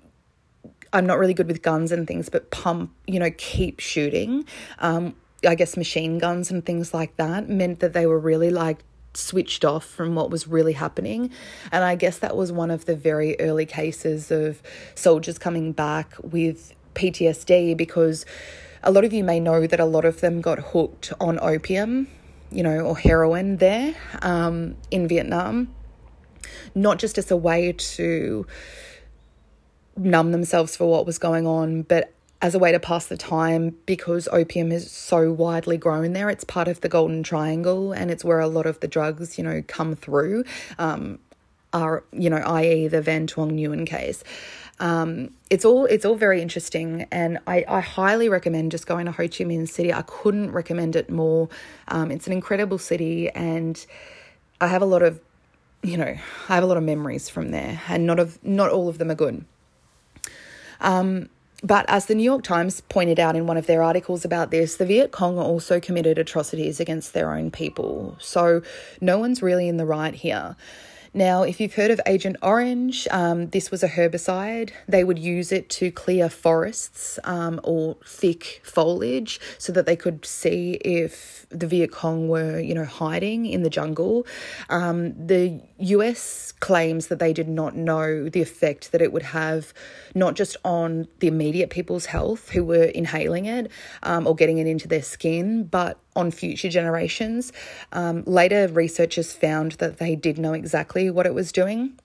I'm not really good with guns and things, but pump, you know, keep shooting. Um, I guess machine guns and things like that meant that they were really like switched off from what was really happening. And I guess that was one of the very early cases of soldiers coming back with PTSD because a lot of you may know that a lot of them got hooked on opium you know, or heroin there um, in Vietnam, not just as a way to numb themselves for what was going on, but as a way to pass the time because opium is so widely grown there. It's part of the Golden Triangle and it's where a lot of the drugs, you know, come through. Um, are you know, i.e., the Van Tuong Nguyen case. Um, it's all it's all very interesting, and I, I highly recommend just going to Ho Chi Minh City. I couldn't recommend it more. Um, it's an incredible city, and I have a lot of, you know, I have a lot of memories from there, and not of not all of them are good. Um, but as the New York Times pointed out in one of their articles about this, the Viet Cong also committed atrocities against their own people. So no one's really in the right here. Now, if you've heard of Agent Orange, um, this was a herbicide. They would use it to clear forests um, or thick foliage so that they could see if the Viet Cong were, you know, hiding in the jungle. Um, the US claims that they did not know the effect that it would have, not just on the immediate people's health who were inhaling it um, or getting it into their skin, but on future generations. Um, later, researchers found that they did know exactly what it was doing.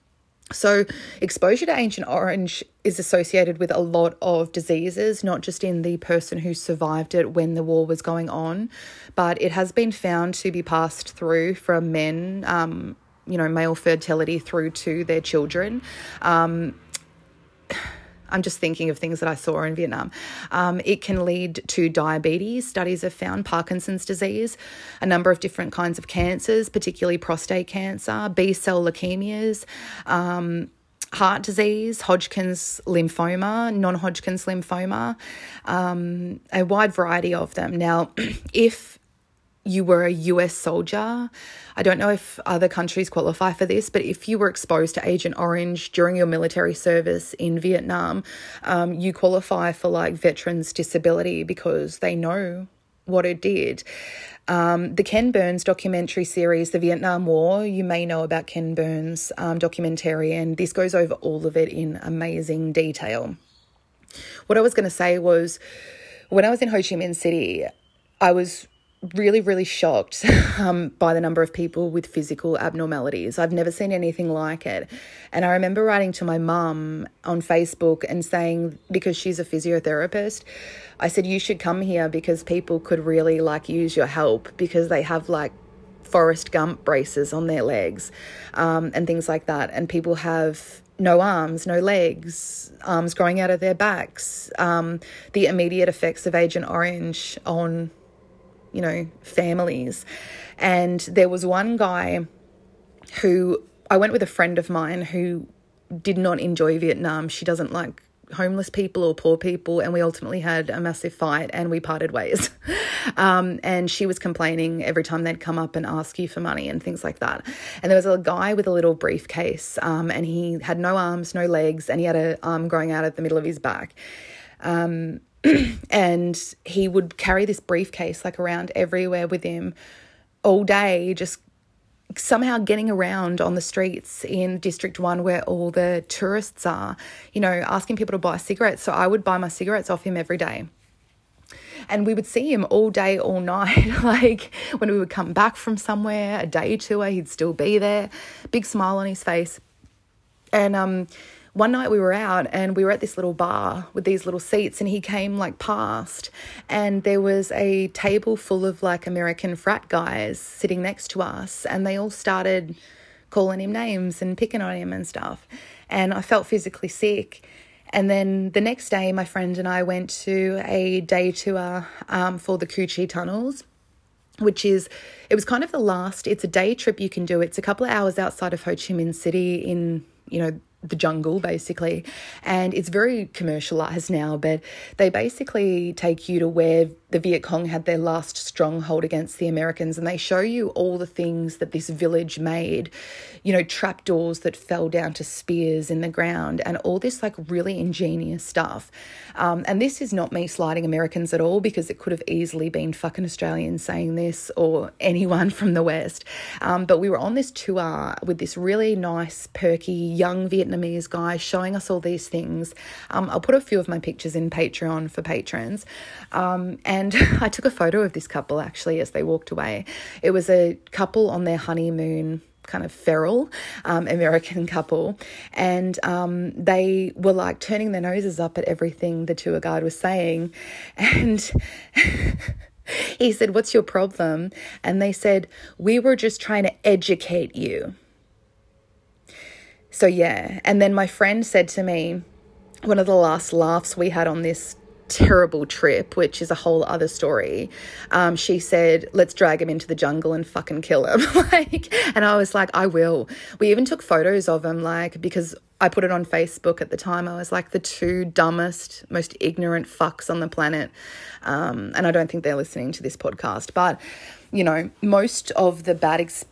So, exposure to Agent Orange is associated with a lot of diseases, not just in the person who survived it when the war was going on, but it has been found to be passed through from men, um, you know, male fertility through to their children. Um, I'm just thinking of things that I saw in Vietnam. Um, it can lead to diabetes. Studies have found Parkinson's disease, a number of different kinds of cancers, particularly prostate cancer, B cell leukemias. Um, heart disease, Hodgkin's lymphoma, non Hodgkin's lymphoma, um, a wide variety of them. Now, if you were a US soldier. I don't know if other countries qualify for this, but if you were exposed to Agent Orange during your military service in Vietnam, um, you qualify for like veterans disability because they know what it did. Um, the Ken Burns documentary series, The Vietnam War, you may know about Ken Burns' um, documentary, and this goes over all of it in amazing detail. What I was going to say was when I was in Ho Chi Minh City, I was really, really shocked um, by the number of people with physical abnormalities. I've never seen anything like it. And I remember writing to my mum on Facebook and saying, because she's a physiotherapist, I said, you should come here because people could really like use your help because they have like Forrest Gump braces on their legs um, and things like that. And people have no arms, no legs, arms growing out of their backs, um, the immediate effects of Agent Orange on you know, families. And there was one guy who I went with a friend of mine who did not enjoy Vietnam. She doesn't like homeless people or poor people and we ultimately had a massive fight and we parted ways um, and she was complaining every time they'd come up and ask you for money and things like that and there was a guy with a little briefcase um, and he had no arms no legs and he had an arm growing out of the middle of his back um, and he would carry this briefcase like around everywhere with him all day, just somehow getting around on the streets in District 1 where all the tourists are, you know, asking people to buy cigarettes. So I would buy my cigarettes off him every day. And we would see him all day, all night. like when we would come back from somewhere, a day tour, he'd still be there, big smile on his face. And um, one night we were out and we were at this little bar with these little seats and he came like past and there was a table full of like American frat guys sitting next to us and they all started calling him names and picking on him and stuff. And I felt physically sick. And then the next day, my friend and I went to a day tour um, for the Cu Chi tunnels which is it was kind of the last it's a day trip you can do it's a couple of hours outside of ho chi minh city in you know the jungle basically. And it's very commercialized now but they basically take you to where the Viet Cong had their last stronghold against the Americans and they show you all the things that this village made you know trapdoors that fell down to spears in the ground and all this like really ingenious stuff. Um, and this is not me sliding Americans at all because it could have easily been fucking Australians saying this or anyone from the West. Um, but we were on this tour with this really nice perky young Vietnamese Vietnamese guy showing us all these things. Um, I'll put a few of my pictures in Patreon for patrons. Um, and I took a photo of this couple actually as they walked away. It was a couple on their honeymoon kind of feral um, American couple, and um, they were like turning their noses up at everything the tour guide was saying, and. he said, What's your problem? And they said, We were just trying to educate you. So, yeah. And then my friend said to me, one of the last laughs we had on this terrible trip, which is a whole other story. Um, she said, "Let's drag him into the jungle and fucking kill him." like, and I was like, "I will." We even took photos of him, like because I put it on Facebook at the time. I was like the two dumbest, most ignorant fucks on the planet, um, and I don't think they're listening to this podcast, but you know, most of the bad experiences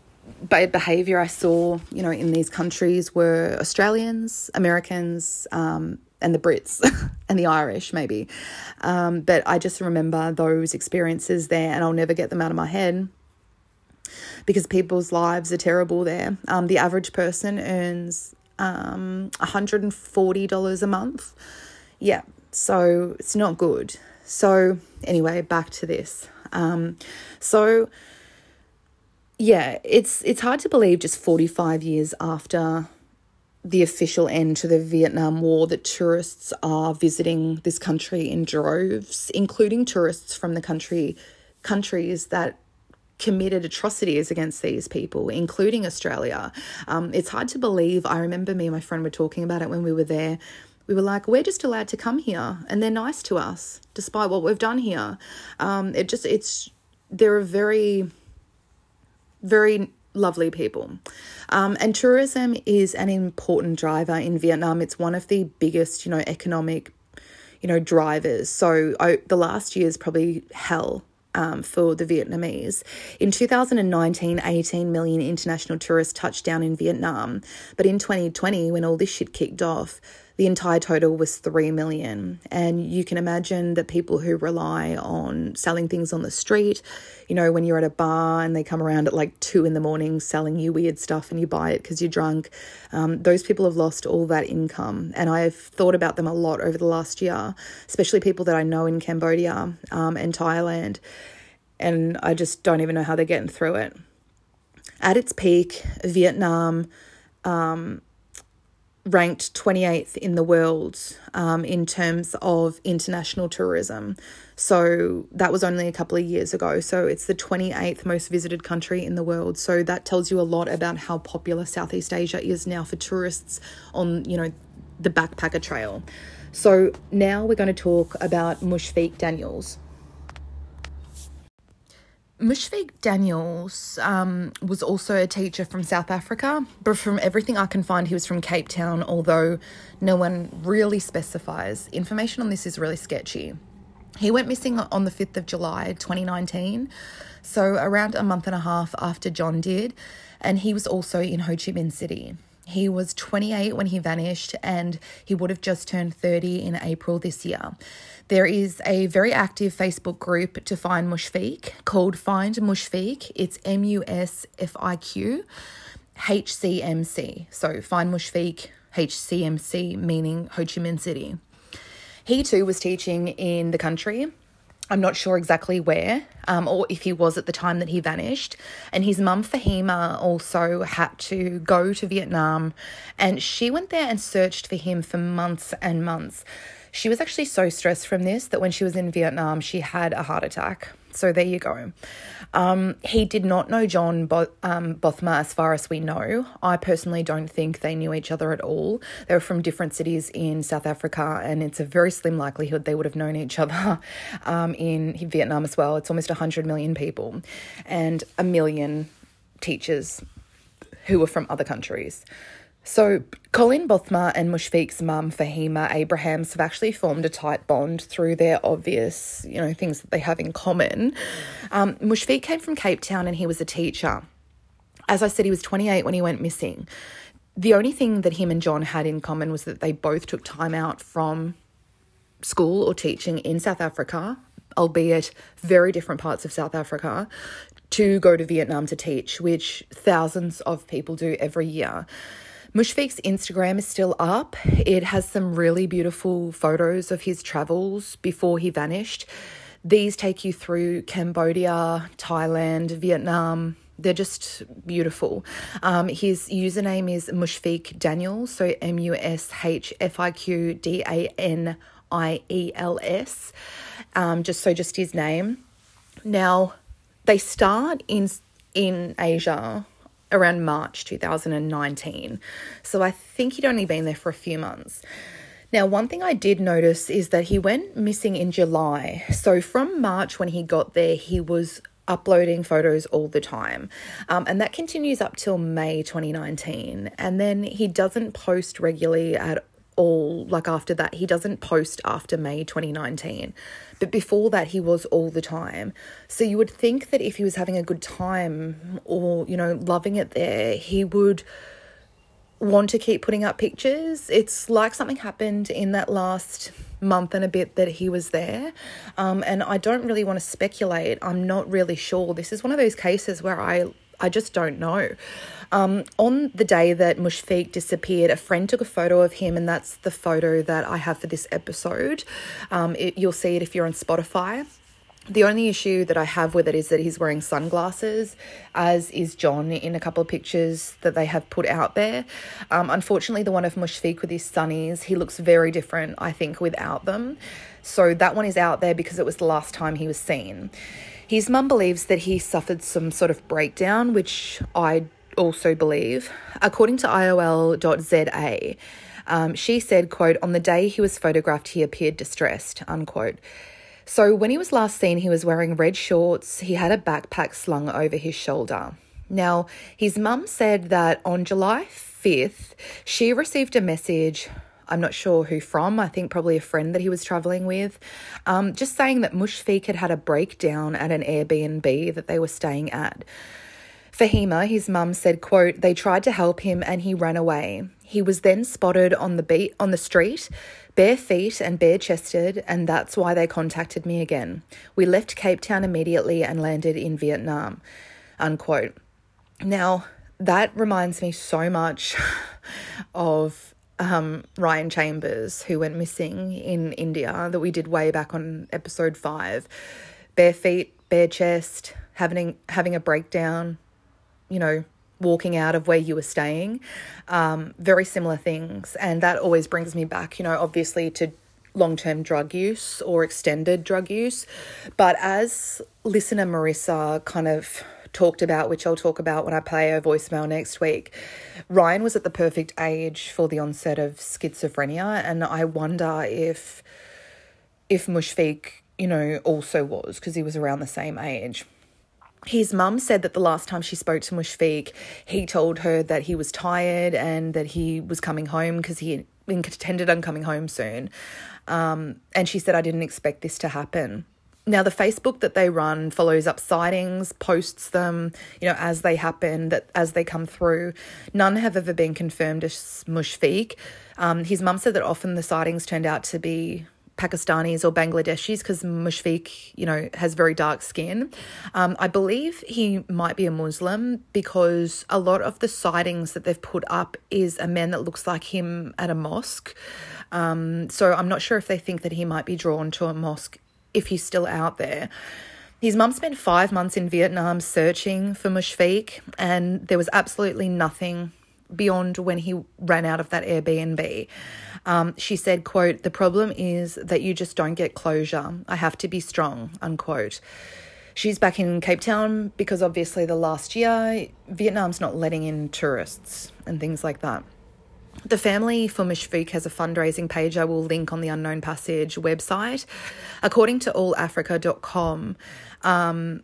behavior I saw, you know, in these countries were Australians, Americans, um, and the Brits and the Irish, maybe. Um, but I just remember those experiences there, and I'll never get them out of my head because people's lives are terrible there. Um, the average person earns um, $140 a month. Yeah, so it's not good. So, anyway, back to this. Um, so, yeah, it's it's hard to believe just 45 years after the official end to the Vietnam War that tourists are visiting this country in droves, including tourists from the country countries that committed atrocities against these people, including Australia. Um, it's hard to believe. I remember me and my friend were talking about it when we were there. We were like, we're just allowed to come here, and they're nice to us despite what we've done here. Um, it just it's they're a very very lovely people. Um, and tourism is an important driver in Vietnam. It's one of the biggest, you know, economic, you know, drivers. So I, the last year is probably hell um, for the Vietnamese. In 2019, 18 million international tourists touched down in Vietnam. But in 2020, when all this shit kicked off, the entire total was 3 million. And you can imagine that people who rely on selling things on the street, you know, when you're at a bar and they come around at like two in the morning selling you weird stuff and you buy it because you're drunk, um, those people have lost all that income. And I've thought about them a lot over the last year, especially people that I know in Cambodia um, and Thailand. And I just don't even know how they're getting through it. At its peak, Vietnam. Um, ranked 28th in the world um, in terms of international tourism. So that was only a couple of years ago. So it's the 28th most visited country in the world. So that tells you a lot about how popular Southeast Asia is now for tourists on, you know, the backpacker trail. So now we're going to talk about Mushfiq Daniels. Mushfiq Daniels um, was also a teacher from South Africa, but from everything I can find, he was from Cape Town, although no one really specifies. Information on this is really sketchy. He went missing on the 5th of July 2019, so around a month and a half after John did, and he was also in Ho Chi Minh City. He was 28 when he vanished, and he would have just turned 30 in April this year. There is a very active Facebook group to find Mushfiq called Find Mushfiq. It's M U S F I Q H C M C. So Find Mushfiq HCMC, meaning Ho Chi Minh City. He too was teaching in the country I'm not sure exactly where um, or if he was at the time that he vanished. And his mum, Fahima, also had to go to Vietnam and she went there and searched for him for months and months. She was actually so stressed from this that when she was in Vietnam, she had a heart attack. So there you go. Um, he did not know John Bo- um, Bothma, as far as we know. I personally don't think they knew each other at all. They were from different cities in South Africa, and it's a very slim likelihood they would have known each other um, in Vietnam as well. It's almost 100 million people and a million teachers who were from other countries. So, Colin Bothma and Mushfiq's mum, Fahima Abrahams, have actually formed a tight bond through their obvious, you know, things that they have in common. Um, Mushfiq came from Cape Town and he was a teacher. As I said, he was 28 when he went missing. The only thing that him and John had in common was that they both took time out from school or teaching in South Africa, albeit very different parts of South Africa, to go to Vietnam to teach, which thousands of people do every year. Mushfiq's Instagram is still up. It has some really beautiful photos of his travels before he vanished. These take you through Cambodia, Thailand, Vietnam. They're just beautiful. Um, his username is Mushfiq Daniel, so M U S H F I Q D A N I E L S. Um, just so just his name. Now, they start in in Asia around March 2019. So I think he'd only been there for a few months. Now, one thing I did notice is that he went missing in July. So from March when he got there, he was uploading photos all the time. Um, and that continues up till May 2019. And then he doesn't post regularly at all like after that. He doesn't post after May 2019 but before that he was all the time. So you would think that if he was having a good time or you know loving it there he would want to keep putting up pictures. It's like something happened in that last month and a bit that he was there. Um, and I don't really want to speculate. I'm not really sure. This is one of those cases where I I just don't know. Um, on the day that Mushfiq disappeared, a friend took a photo of him, and that's the photo that I have for this episode. Um, it, you'll see it if you're on Spotify. The only issue that I have with it is that he's wearing sunglasses, as is John in a couple of pictures that they have put out there. Um, unfortunately, the one of Mushfiq with his sunnies, he looks very different, I think, without them. So that one is out there because it was the last time he was seen. His mum believes that he suffered some sort of breakdown, which I also believe. According to IOL.za, um, she said, quote, on the day he was photographed, he appeared distressed, unquote. So when he was last seen, he was wearing red shorts. He had a backpack slung over his shoulder. Now, his mum said that on July 5th, she received a message I'm not sure who from, I think probably a friend that he was traveling with, um, just saying that Mushfiq had had a breakdown at an Airbnb that they were staying at. Fahima, his mum said, quote, they tried to help him and he ran away. He was then spotted on the beat on the street, bare feet and bare chested, and that's why they contacted me again. We left Cape Town immediately and landed in Vietnam. Unquote. Now, that reminds me so much of um, Ryan Chambers, who went missing in India, that we did way back on episode five. Bare feet, bare chest, having having a breakdown, you know, walking out of where you were staying. Um, very similar things, and that always brings me back, you know, obviously to long term drug use or extended drug use. But as listener Marissa kind of talked about, which I'll talk about when I play her voicemail next week, Ryan was at the perfect age for the onset of schizophrenia, and I wonder if if Mushfiq, you know, also was because he was around the same age. His mum said that the last time she spoke to Mushfiq, he told her that he was tired and that he was coming home because he intended on coming home soon. Um, and she said, I didn't expect this to happen. Now, the Facebook that they run follows up sightings, posts them, you know, as they happen, that as they come through. None have ever been confirmed as Mushfiq. Um, his mum said that often the sightings turned out to be Pakistanis or Bangladeshis because Mushfiq, you know, has very dark skin. Um, I believe he might be a Muslim because a lot of the sightings that they've put up is a man that looks like him at a mosque. Um, so I'm not sure if they think that he might be drawn to a mosque if he's still out there. His mum spent five months in Vietnam searching for Mushfiq, and there was absolutely nothing beyond when he ran out of that Airbnb. Um, she said, quote, the problem is that you just don't get closure. I have to be strong, unquote. She's back in Cape Town because obviously the last year, Vietnam's not letting in tourists and things like that. The family for Mushfiq has a fundraising page I will link on the Unknown Passage website. According to allafrica.com, um,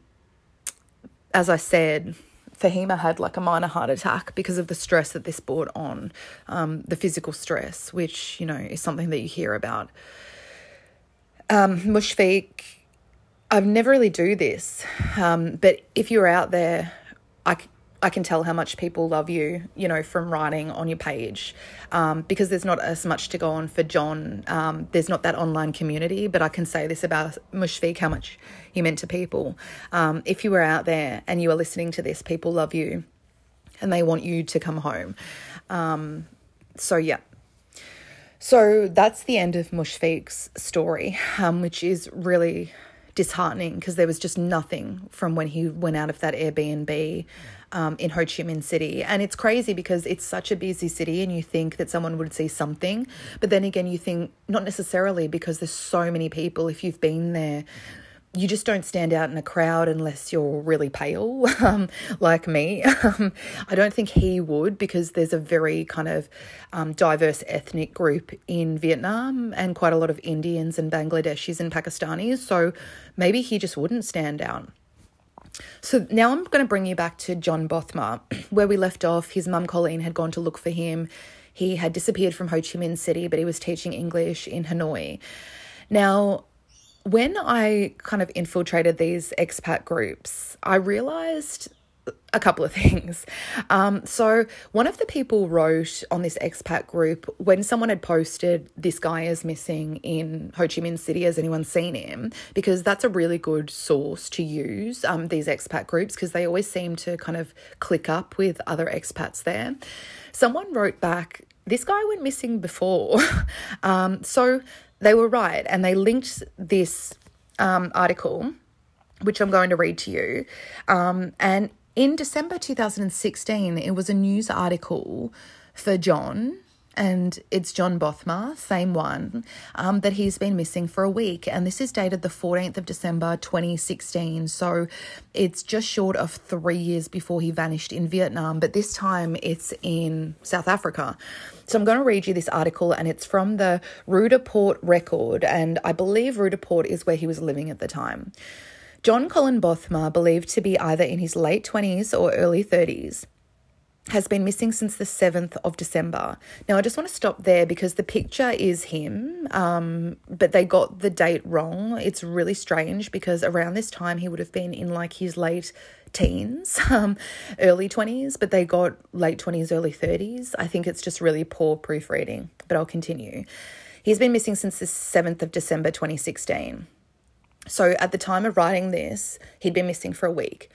as I said, Fahima had like a minor heart attack because of the stress that this brought on, um, the physical stress, which, you know, is something that you hear about. Um, Mushfiq, I never really do this, um, but if you're out there, I, I can tell how much people love you, you know, from writing on your page, um, because there's not as much to go on for John. Um, there's not that online community, but I can say this about Mushfiq, how much he meant to people. Um, if you were out there and you are listening to this, people love you, and they want you to come home. Um, so yeah. So that's the end of Mushfiq's story, um, which is really disheartening because there was just nothing from when he went out of that Airbnb um, in Ho Chi Minh City. And it's crazy because it's such a busy city and you think that someone would see something. But then again, you think not necessarily because there's so many people. If you've been there, you just don't stand out in a crowd unless you're really pale, um, like me. Um, I don't think he would because there's a very kind of um, diverse ethnic group in Vietnam and quite a lot of Indians and Bangladeshis and Pakistanis. So maybe he just wouldn't stand out. So now I'm going to bring you back to John Bothma, where we left off. His mum Colleen had gone to look for him. He had disappeared from Ho Chi Minh City, but he was teaching English in Hanoi. Now, when I kind of infiltrated these expat groups, I realized a couple of things. Um, so, one of the people wrote on this expat group when someone had posted, This guy is missing in Ho Chi Minh City, has anyone seen him? Because that's a really good source to use, um, these expat groups, because they always seem to kind of click up with other expats there. Someone wrote back, This guy went missing before. um, so, they were right, and they linked this um, article which I'm going to read to you. Um, and in December 2016, it was a news article for John, and it's John Bothma, same one, um, that he's been missing for a week. And this is dated the 14th of December 2016. So it's just short of three years before he vanished in Vietnam, but this time it's in South Africa. So I'm going to read you this article, and it's from the Roodepoort Record, and I believe Roodepoort is where he was living at the time. John Colin Bothma, believed to be either in his late 20s or early 30s, has been missing since the 7th of December. Now, I just want to stop there because the picture is him, um, but they got the date wrong. It's really strange because around this time he would have been in like his late teens, um, early 20s, but they got late 20s, early 30s. I think it's just really poor proofreading, but I'll continue. He's been missing since the 7th of December 2016. So at the time of writing this, he'd been missing for a week.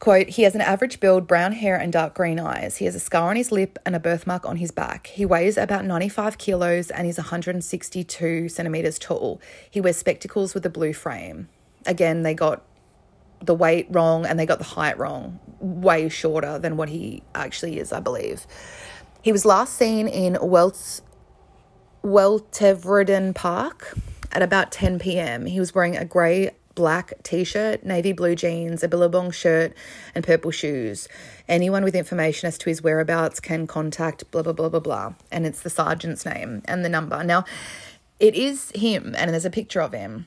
Quote, he has an average build, brown hair, and dark green eyes. He has a scar on his lip and a birthmark on his back. He weighs about 95 kilos and he's 162 centimeters tall. He wears spectacles with a blue frame. Again, they got the weight wrong and they got the height wrong, way shorter than what he actually is, I believe. He was last seen in Welt- Weltevreden Park at about 10 p.m. He was wearing a grey black t shirt, navy blue jeans, a billabong shirt, and purple shoes. Anyone with information as to his whereabouts can contact blah, blah, blah, blah, blah. And it's the sergeant's name and the number. Now, it is him, and there's a picture of him.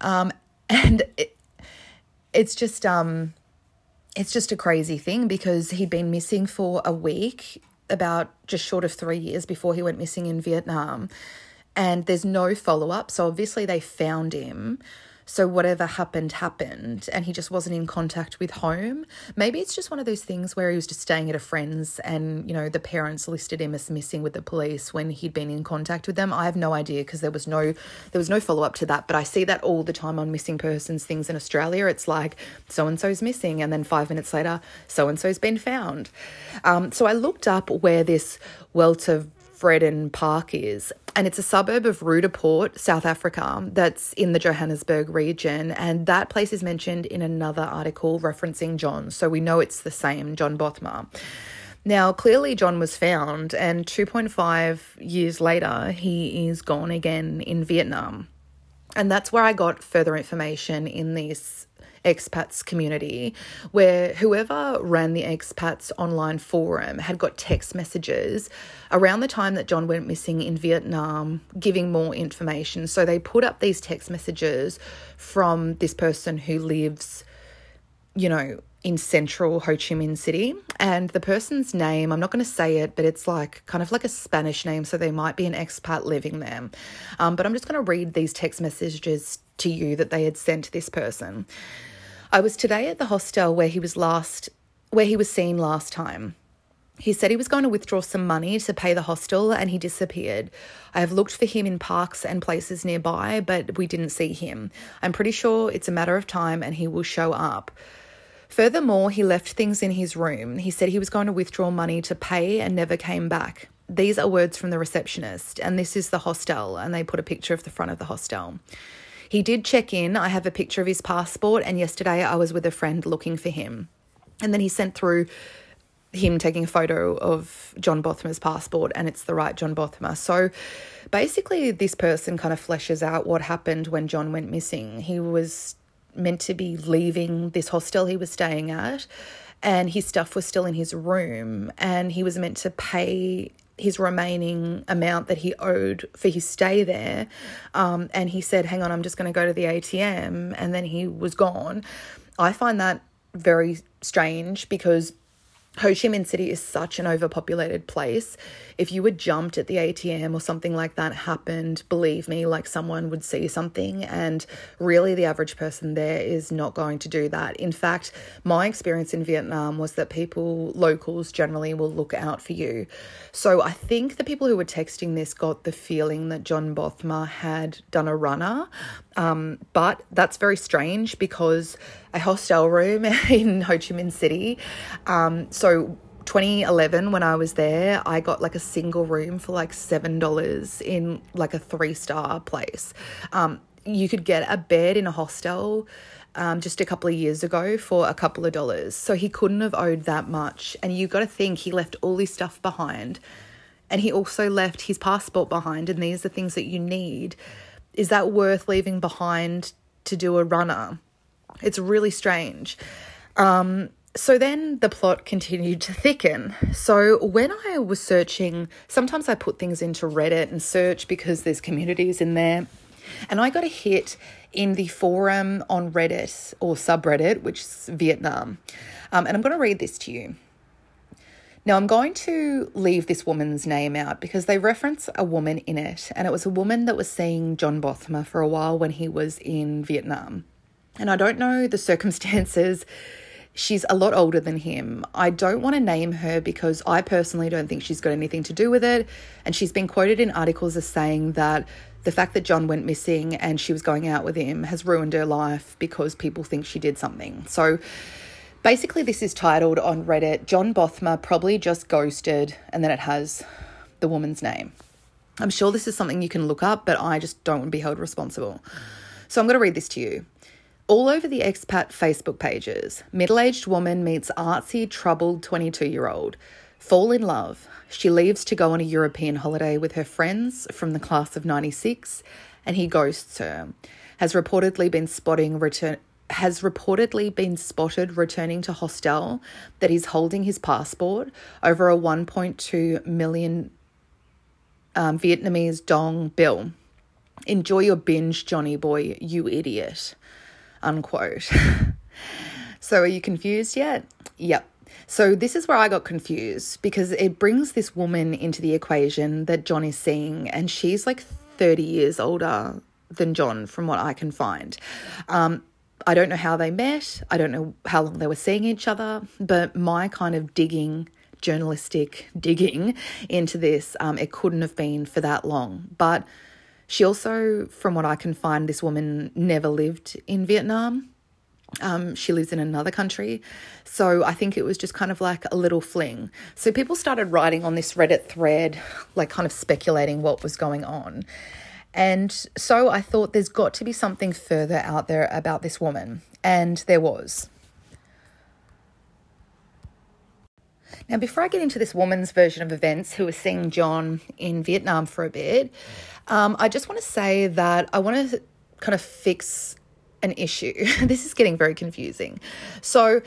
Um, and it, it's just, um, it's just a crazy thing because he'd been missing for a week, about just short of three years before he went missing in Vietnam. And there's no follow up. So obviously they found him so whatever happened, happened, and he just wasn't in contact with home. Maybe it's just one of those things where he was just staying at a friend's and, you know, the parents listed him as missing with the police when he'd been in contact with them. I have no idea because there was no there was no follow up to that, but I see that all the time on missing persons things in Australia. It's like so and so's missing, and then five minutes later, so and so's been found. Um, so I looked up where this welter Freden Park is. And it's a suburb of Roodepoort, South Africa, that's in the Johannesburg region. And that place is mentioned in another article referencing John. So we know it's the same, John Bothma. Now, clearly, John was found, and 2.5 years later, he is gone again in Vietnam. And that's where I got further information in this expats community where whoever ran the expats online forum had got text messages around the time that John went missing in Vietnam giving more information. So they put up these text messages from this person who lives, you know, in central Ho Chi Minh City. And the person's name, I'm not going to say it, but it's like kind of like a Spanish name. So they might be an expat living there. Um, but I'm just going to read these text messages to you that they had sent to this person. I was today at the hostel where he was last where he was seen last time. He said he was going to withdraw some money to pay the hostel and he disappeared. I have looked for him in parks and places nearby, but we didn't see him. I'm pretty sure it's a matter of time and he will show up. Furthermore, he left things in his room. He said he was going to withdraw money to pay and never came back. These are words from the receptionist, and this is the hostel, and they put a picture of the front of the hostel. He did check in. I have a picture of his passport, and yesterday I was with a friend looking for him. And then he sent through him taking a photo of John Bothma's passport, and it's the right John Bothma. So basically, this person kind of fleshes out what happened when John went missing. He was meant to be leaving this hostel he was staying at, and his stuff was still in his room, and he was meant to pay his remaining amount that he owed for his stay there. Um, and he said, Hang on, I'm just going to go to the ATM. And then he was gone. I find that very strange because Ho Chi Minh City is such an overpopulated place. If you were jumped at the ATM or something like that happened, believe me, like someone would see something. And really, the average person there is not going to do that. In fact, my experience in Vietnam was that people, locals generally, will look out for you. So I think the people who were texting this got the feeling that John Bothma had done a runner. Um, but that's very strange because a hostel room in Ho Chi Minh City. Um, so 2011 when I was there, I got like a single room for like $7 in like a three star place. Um, you could get a bed in a hostel um, just a couple of years ago for a couple of dollars. So he couldn't have owed that much. And you got to think he left all his stuff behind. And he also left his passport behind. And these are things that you need is that worth leaving behind to do a runner? It's really strange. Um, so then the plot continued to thicken. So when I was searching, sometimes I put things into Reddit and search because there's communities in there. And I got a hit in the forum on Reddit or subreddit, which is Vietnam. Um, and I'm going to read this to you. Now, I'm going to leave this woman's name out because they reference a woman in it, and it was a woman that was seeing John Bothma for a while when he was in Vietnam. And I don't know the circumstances. She's a lot older than him. I don't want to name her because I personally don't think she's got anything to do with it. And she's been quoted in articles as saying that the fact that John went missing and she was going out with him has ruined her life because people think she did something. So basically, this is titled on Reddit John Bothma probably just ghosted, and then it has the woman's name. I'm sure this is something you can look up, but I just don't want to be held responsible. So I'm going to read this to you. All over the expat Facebook pages, middle aged woman meets artsy, troubled 22 year old. Fall in love. She leaves to go on a European holiday with her friends from the class of 96 and he ghosts her. Has reportedly been spotting return has reportedly been spotted returning to hostel that he's holding his passport over a 1.2 million um, Vietnamese dong bill. Enjoy your binge, Johnny boy, you idiot. Unquote. so, are you confused yet? Yep. So, this is where I got confused because it brings this woman into the equation that John is seeing, and she's like 30 years older than John, from what I can find. Um, I don't know how they met. I don't know how long they were seeing each other, but my kind of digging, journalistic digging into this, um, it couldn't have been for that long. But she also, from what I can find, this woman never lived in Vietnam. Um, she lives in another country. So I think it was just kind of like a little fling. So people started writing on this Reddit thread, like kind of speculating what was going on. And so I thought there's got to be something further out there about this woman. And there was. Now, before I get into this woman's version of events who was seeing John in Vietnam for a bit, um, I just want to say that I want to kind of fix an issue. this is getting very confusing. So,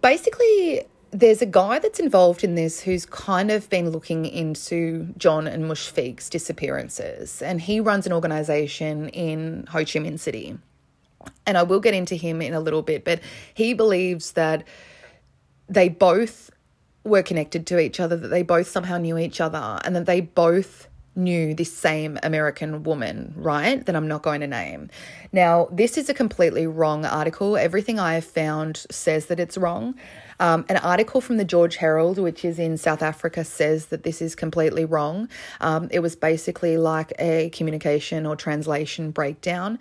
basically, there's a guy that's involved in this who's kind of been looking into John and Mushfiq's disappearances, and he runs an organization in Ho Chi Minh City. And I will get into him in a little bit, but he believes that they both were connected to each other, that they both somehow knew each other, and that they both knew this same American woman, right? That I'm not going to name. Now, this is a completely wrong article. Everything I have found says that it's wrong. Um, an article from the George Herald, which is in South Africa, says that this is completely wrong. Um, it was basically like a communication or translation breakdown.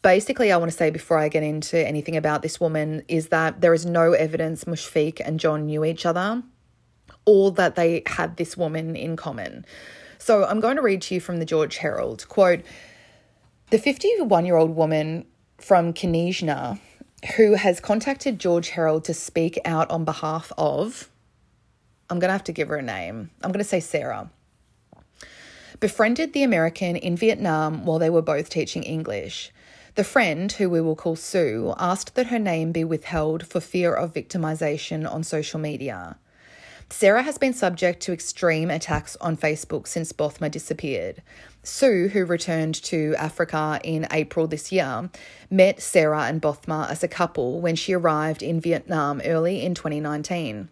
Basically, I want to say before I get into anything about this woman is that there is no evidence Mushfiq and John knew each other or that they had this woman in common. So I'm going to read to you from the George Herald quote The 51 year old woman from Knysna who has contacted George Herald to speak out on behalf of, I'm going to have to give her a name. I'm going to say Sarah. Befriended the American in Vietnam while they were both teaching English. The friend, who we will call Sue, asked that her name be withheld for fear of victimization on social media. Sarah has been subject to extreme attacks on Facebook since Bothma disappeared. Sue, who returned to Africa in April this year, met Sarah and Bothma as a couple when she arrived in Vietnam early in 2019.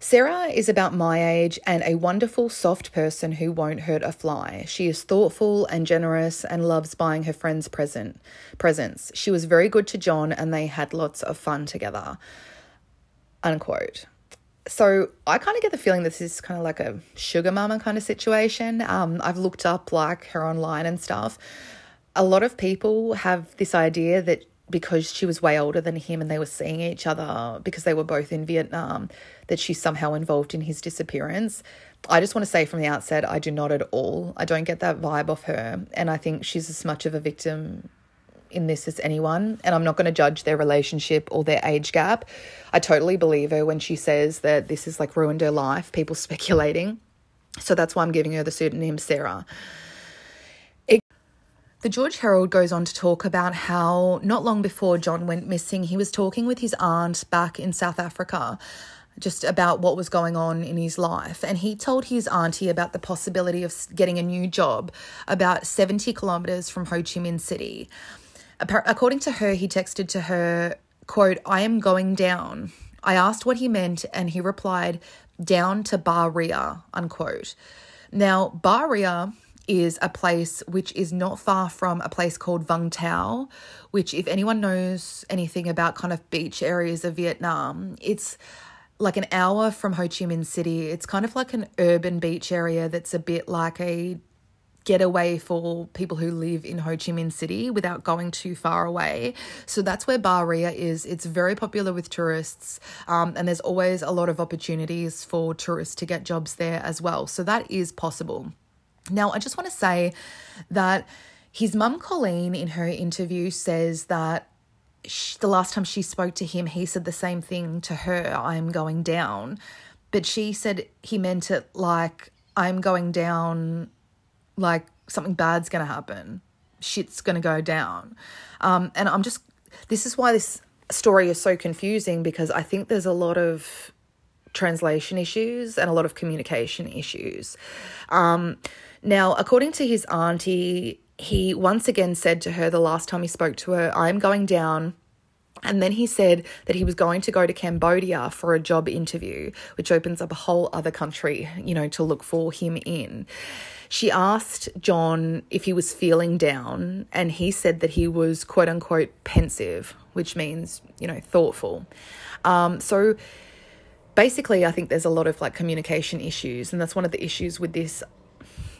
Sarah is about my age and a wonderful, soft person who won't hurt a fly. She is thoughtful and generous and loves buying her friends present presents. She was very good to John and they had lots of fun together. Unquote so I kind of get the feeling this is kind of like a sugar mama kind of situation. Um, I've looked up like her online and stuff. A lot of people have this idea that because she was way older than him and they were seeing each other because they were both in Vietnam, that she's somehow involved in his disappearance. I just want to say from the outset, I do not at all. I don't get that vibe off her. And I think she's as much of a victim in this as anyone, and I'm not going to judge their relationship or their age gap. I totally believe her when she says that this has like ruined her life, people speculating. So that's why I'm giving her the pseudonym Sarah. It, the George Herald goes on to talk about how not long before John went missing, he was talking with his aunt back in South Africa just about what was going on in his life. And he told his auntie about the possibility of getting a new job about 70 kilometers from Ho Chi Minh City. According to her, he texted to her, quote, I am going down. I asked what he meant, and he replied, down to Baria, unquote. Now, Baria is a place which is not far from a place called Vung Tau, which, if anyone knows anything about kind of beach areas of Vietnam, it's like an hour from Ho Chi Minh City. It's kind of like an urban beach area that's a bit like a getaway for people who live in Ho Chi Minh City without going too far away. So that's where Baria is. It's very popular with tourists, um, and there's always a lot of opportunities for tourists to get jobs there as well. So that is possible. Now, I just want to say that his mum, Colleen, in her interview, says that the last time she spoke to him, he said the same thing to her I am going down. But she said he meant it like, I'm going down, like something bad's going to happen. Shit's going to go down. Um, and I'm just, this is why this story is so confusing because I think there's a lot of translation issues and a lot of communication issues. Um, now, according to his auntie, he once again said to her the last time he spoke to her, I'm going down. And then he said that he was going to go to Cambodia for a job interview, which opens up a whole other country, you know, to look for him in. She asked John if he was feeling down, and he said that he was quote unquote pensive, which means, you know, thoughtful. Um, so basically, I think there's a lot of like communication issues, and that's one of the issues with this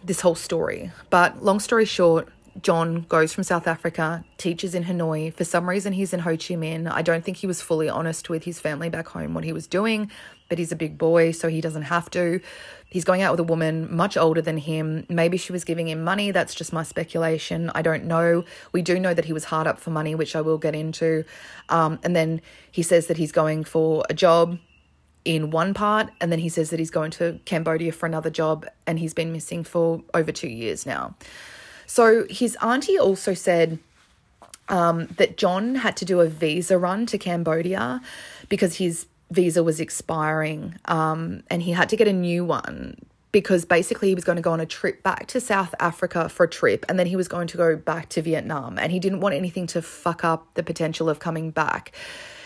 this whole story. But long story short, John goes from South Africa, teaches in Hanoi. For some reason, he's in Ho Chi Minh. I don't think he was fully honest with his family back home what he was doing, but he's a big boy, so he doesn't have to. He's going out with a woman much older than him. Maybe she was giving him money. That's just my speculation. I don't know. We do know that he was hard up for money, which I will get into. Um, and then he says that he's going for a job in one part, and then he says that he's going to Cambodia for another job, and he's been missing for over two years now. So his auntie also said um, that John had to do a visa run to Cambodia because his visa was expiring, um, and he had to get a new one because basically he was going to go on a trip back to South Africa for a trip and then he was going to go back to Vietnam and he didn't want anything to fuck up the potential of coming back.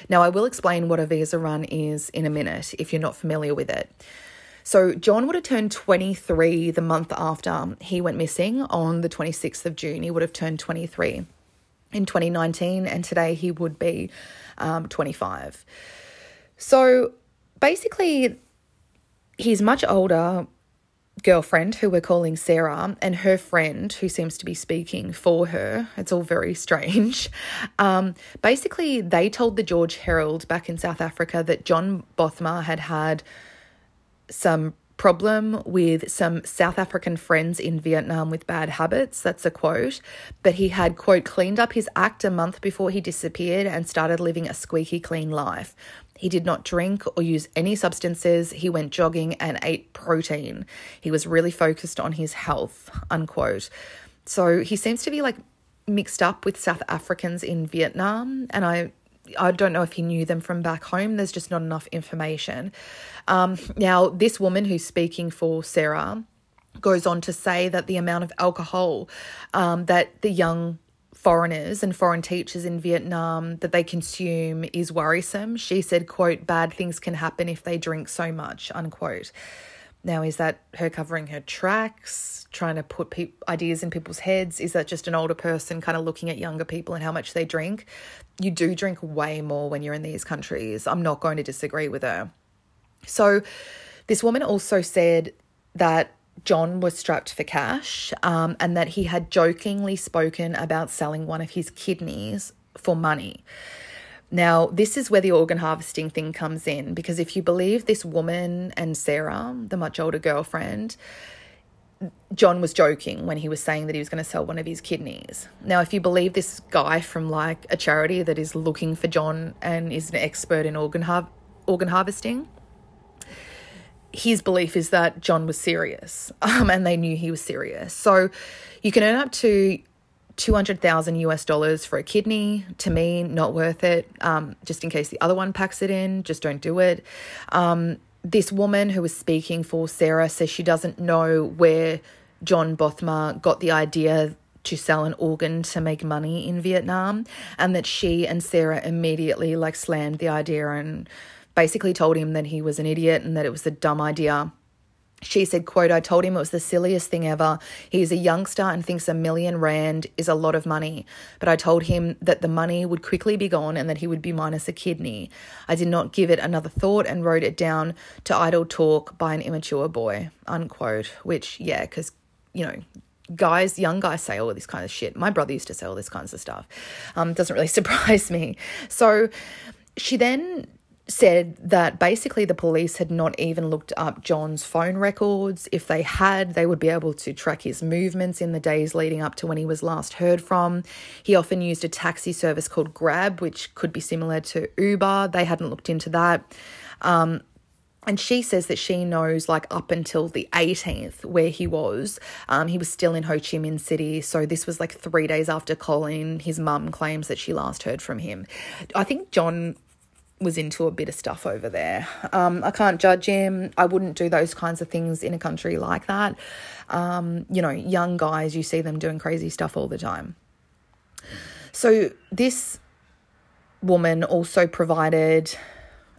Now, I will explain what a visa run is in a minute if you're not familiar with it. So, John would have turned 23 the month after he went missing on the 26th of June. He would have turned 23 in 2019, and today he would be um, 25. So, basically, he's much older girlfriend, who we're calling Sarah, and her friend, who seems to be speaking for her. It's all very strange. Um, basically, they told the George Herald back in South Africa that John Bothma had had some problem with some South African friends in Vietnam with bad habits. That's a quote. But he had, quote, cleaned up his act a month before he disappeared and started living a squeaky clean life. He did not drink or use any substances. He went jogging and ate protein. He was really focused on his health, unquote. So he seems to be like mixed up with South Africans in Vietnam. And I I don't know if he knew them from back home. There's just not enough information. Um, now, this woman who's speaking for Sarah goes on to say that the amount of alcohol um, that the young foreigners and foreign teachers in Vietnam that they consume is worrisome. She said, quote, bad things can happen if they drink so much, unquote. Now, is that her covering her tracks, trying to put pe- ideas in people's heads? Is that just an older person kind of looking at younger people and how much they drink? You do drink way more when you're in these countries. I'm not going to disagree with her. So, this woman also said that John was strapped for cash um, and that he had jokingly spoken about selling one of his kidneys for money. Now, this is where the organ harvesting thing comes in because if you believe this woman and Sarah, the much older girlfriend, John was joking when he was saying that he was going to sell one of his kidneys. Now, if you believe this guy from like a charity that is looking for John and is an expert in organ har- organ harvesting, his belief is that John was serious um, and they knew he was serious. So you can earn up to 200,000 US dollars for a kidney. To me, not worth it. Um, just in case the other one packs it in, just don't do it. Um, this woman who was speaking for Sarah says she doesn't know where John Bothma got the idea to sell an organ to make money in Vietnam and that she and Sarah immediately like slammed the idea and basically told him that he was an idiot and that it was a dumb idea. She said quote i told him it was the silliest thing ever. He's a youngster and thinks a million rand is a lot of money. But i told him that the money would quickly be gone and that he would be minus a kidney. I did not give it another thought and wrote it down to idle talk by an immature boy unquote which yeah because you know guys young guys say all this kind of shit. My brother used to say all this kinds of stuff. Um doesn't really surprise me. So she then said that basically the police had not even looked up John's phone records. If they had, they would be able to track his movements in the days leading up to when he was last heard from. He often used a taxi service called Grab, which could be similar to Uber. They hadn't looked into that. Um, and she says that she knows, like, up until the 18th, where he was. Um, he was still in Ho Chi Minh City. So, this was like three days after Colleen. His mum claims that she last heard from him. I think John was into a bit of stuff over there. Um, I can't judge him. I wouldn't do those kinds of things in a country like that. Um, you know, young guys, you see them doing crazy stuff all the time. So this woman also provided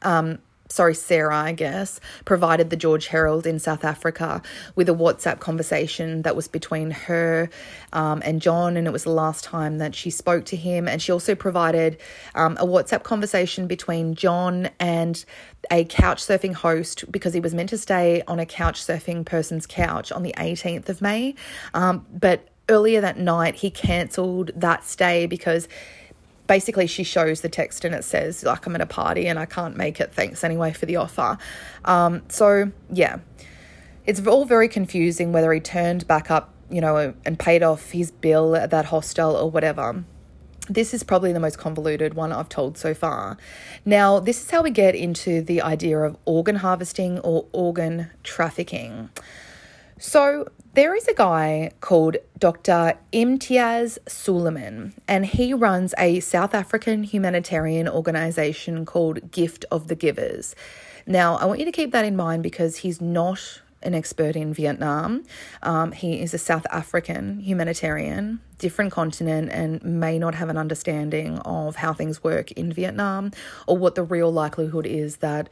um, sorry, Sarah, I guess, provided the George Herald in South Africa with a WhatsApp conversation that was between her um, and John, and it was the last time that she spoke to him. And she also provided um, a WhatsApp conversation between John and a couch surfing host because he was meant to stay on a couch surfing person's couch on the 18th of May. Um, but earlier that night, he cancelled that stay because basically she shows the text and it says like I'm at a party and I can't make it. Thanks anyway for the offer. Um, so yeah, it's all very confusing whether he turned back up, you know, and paid off his bill at that hostel or whatever. This is probably the most convoluted one I've told so far. Now, this is how we get into the idea of organ harvesting or organ trafficking. So, there is a guy called Dr. Imtiaz Sooliman, and he runs a South African humanitarian organization called Gift of the Givers. Now, I want you to keep that in mind because he's not an expert in Vietnam. Um, he is a South African humanitarian, different continent, and may not have an understanding of how things work in Vietnam or what the real likelihood is that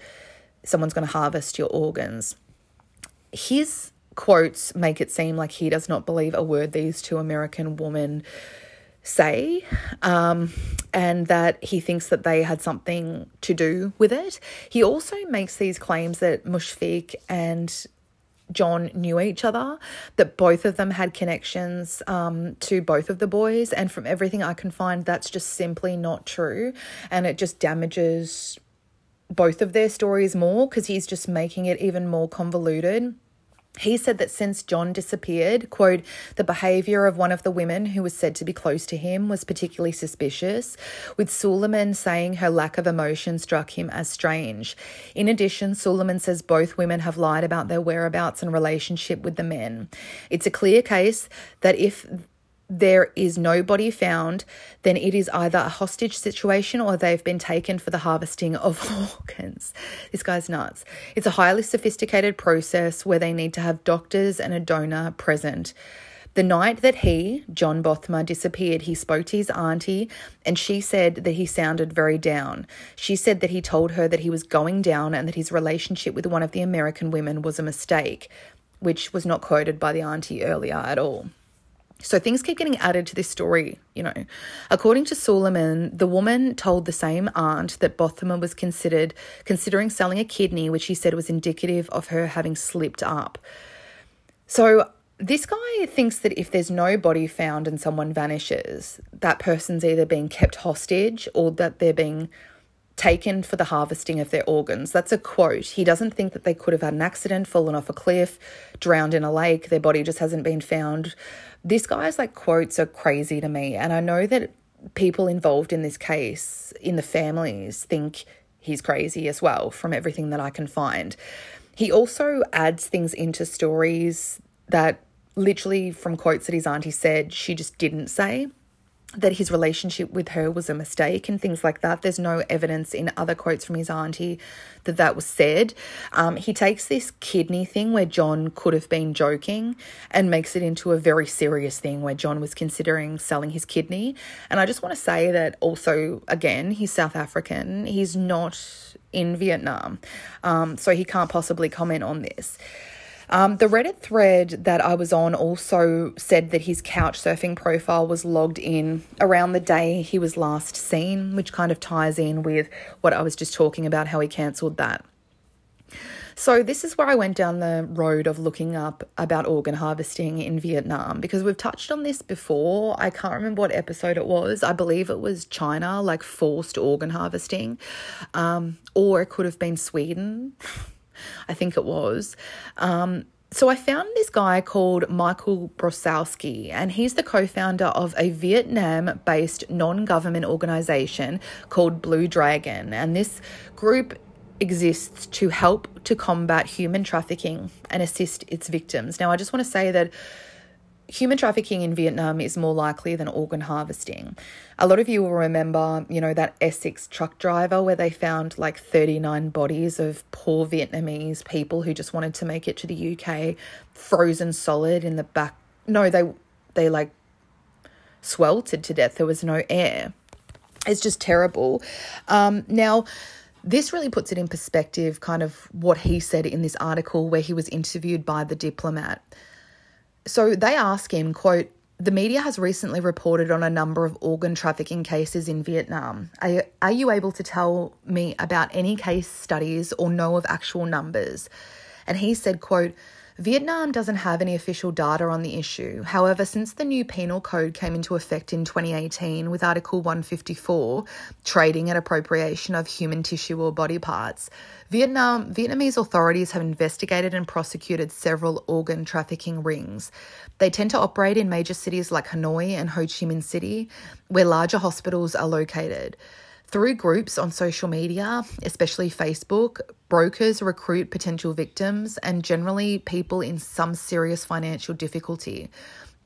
someone's going to harvest your organs. His quotes make it seem like he does not believe a word these two American women say, um, and that he thinks that they had something to do with it. He also makes these claims that Mushfiq and John knew each other, that both of them had connections um, to both of the boys. And from everything I can find, that's just simply not true. And it just damages both of their stories more because he's just making it even more convoluted. He said that since John disappeared, quote, the behavior of one of the women who was said to be close to him was particularly suspicious, with Sooliman saying her lack of emotion struck him as strange. In addition, Sooliman says both women have lied about their whereabouts and relationship with the men. It's a clear case that if there is nobody found, then it is either a hostage situation or they've been taken for the harvesting of organs. This guy's nuts. It's a highly sophisticated process where they need to have doctors and a donor present. The night that he, John Bothma, disappeared, he spoke to his auntie and she said that he sounded very down. She said that he told her that he was going down and that his relationship with one of the American women was a mistake, which was not quoted by the auntie earlier at all. So things keep getting added to this story, you know. According to Sooliman, the woman told the same aunt that Bothma was considered considering selling a kidney, which he said was indicative of her having slipped up. So this guy thinks that if there's no body found and someone vanishes, that person's either being kept hostage or that they're being taken for the harvesting of their organs. That's a quote. He doesn't think that they could have had an accident, fallen off a cliff, drowned in a lake, their body just hasn't been found. This guy's like quotes are crazy to me. And I know that people involved in this case, in the families, think he's crazy as well, from everything that I can find. He also adds things into stories that literally from quotes that his auntie said she just didn't say. That his relationship with her was a mistake and things like that. There's no evidence in other quotes from his auntie that that was said. Um, he takes this kidney thing where John could have been joking and makes it into a very serious thing where John was considering selling his kidney. And I just want to say that also, again, he's South African. He's not in Vietnam. Um, so he can't possibly comment on this. Um, the Reddit thread that I was on also said that his couch surfing profile was logged in around the day he was last seen, which kind of ties in with what I was just talking about, how he cancelled that. So, this is where I went down the road of looking up about organ harvesting in Vietnam because we've touched on this before. I can't remember what episode it was. I believe it was China, like forced organ harvesting, um, or it could have been Sweden. I think it was. Um, so I found this guy called Michael Brosowski, and he's the co-founder of a Vietnam-based non-government organization called Blue Dragon, and this group exists to help to combat human trafficking and assist its victims. Now, I just want to say that human trafficking in Vietnam is more likely than organ harvesting. A lot of you will remember, you know, that Essex truck driver where they found like 39 bodies of poor Vietnamese people who just wanted to make it to the UK frozen solid in the back. No, they they like sweltered to death. There was no air. It's just terrible. Um, now, this really puts it in perspective, kind of what he said in this article where he was interviewed by the diplomat. So they ask him, quote, the media has recently reported on a number of organ trafficking cases in Vietnam. Are, are you able to tell me about any case studies or know of actual numbers? And he said, quote, Vietnam doesn't have any official data on the issue. However, since the new penal code came into effect in 2018 with Article 154, trading and appropriation of human tissue or body parts, Vietnam Vietnamese authorities have investigated and prosecuted several organ trafficking rings. They tend to operate in major cities like Hanoi and Ho Chi Minh City, where larger hospitals are located. Through groups on social media, especially Facebook, brokers recruit potential victims and generally people in some serious financial difficulty.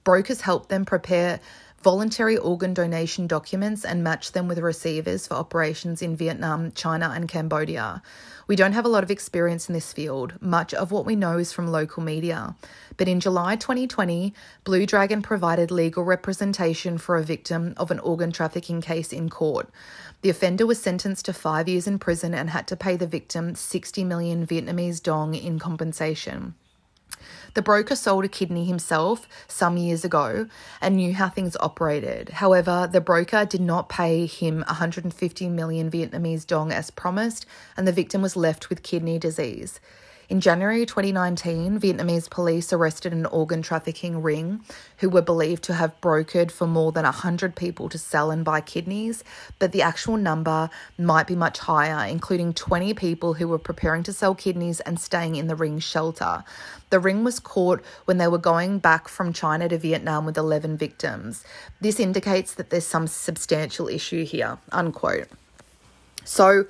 Brokers help them prepare voluntary organ donation documents and match them with receivers for operations in Vietnam, China, and Cambodia. We don't have a lot of experience in this field. Much of what we know is from local media. But in July 2020, Blue Dragon provided legal representation for a victim of an organ trafficking case in court. The offender was sentenced to five years in prison and had to pay the victim 60 million Vietnamese dong in compensation. The broker sold a kidney himself some years ago and knew how things operated. However, the broker did not pay him 150 million Vietnamese dong as promised, and the victim was left with kidney disease. In January 2019, Vietnamese police arrested an organ trafficking ring who were believed to have brokered for more than 100 people to sell and buy kidneys, but the actual number might be much higher, including 20 people who were preparing to sell kidneys and staying in the ring's shelter. The ring was caught when they were going back from China to Vietnam with 11 victims. This indicates that there's some substantial issue here, unquote. So,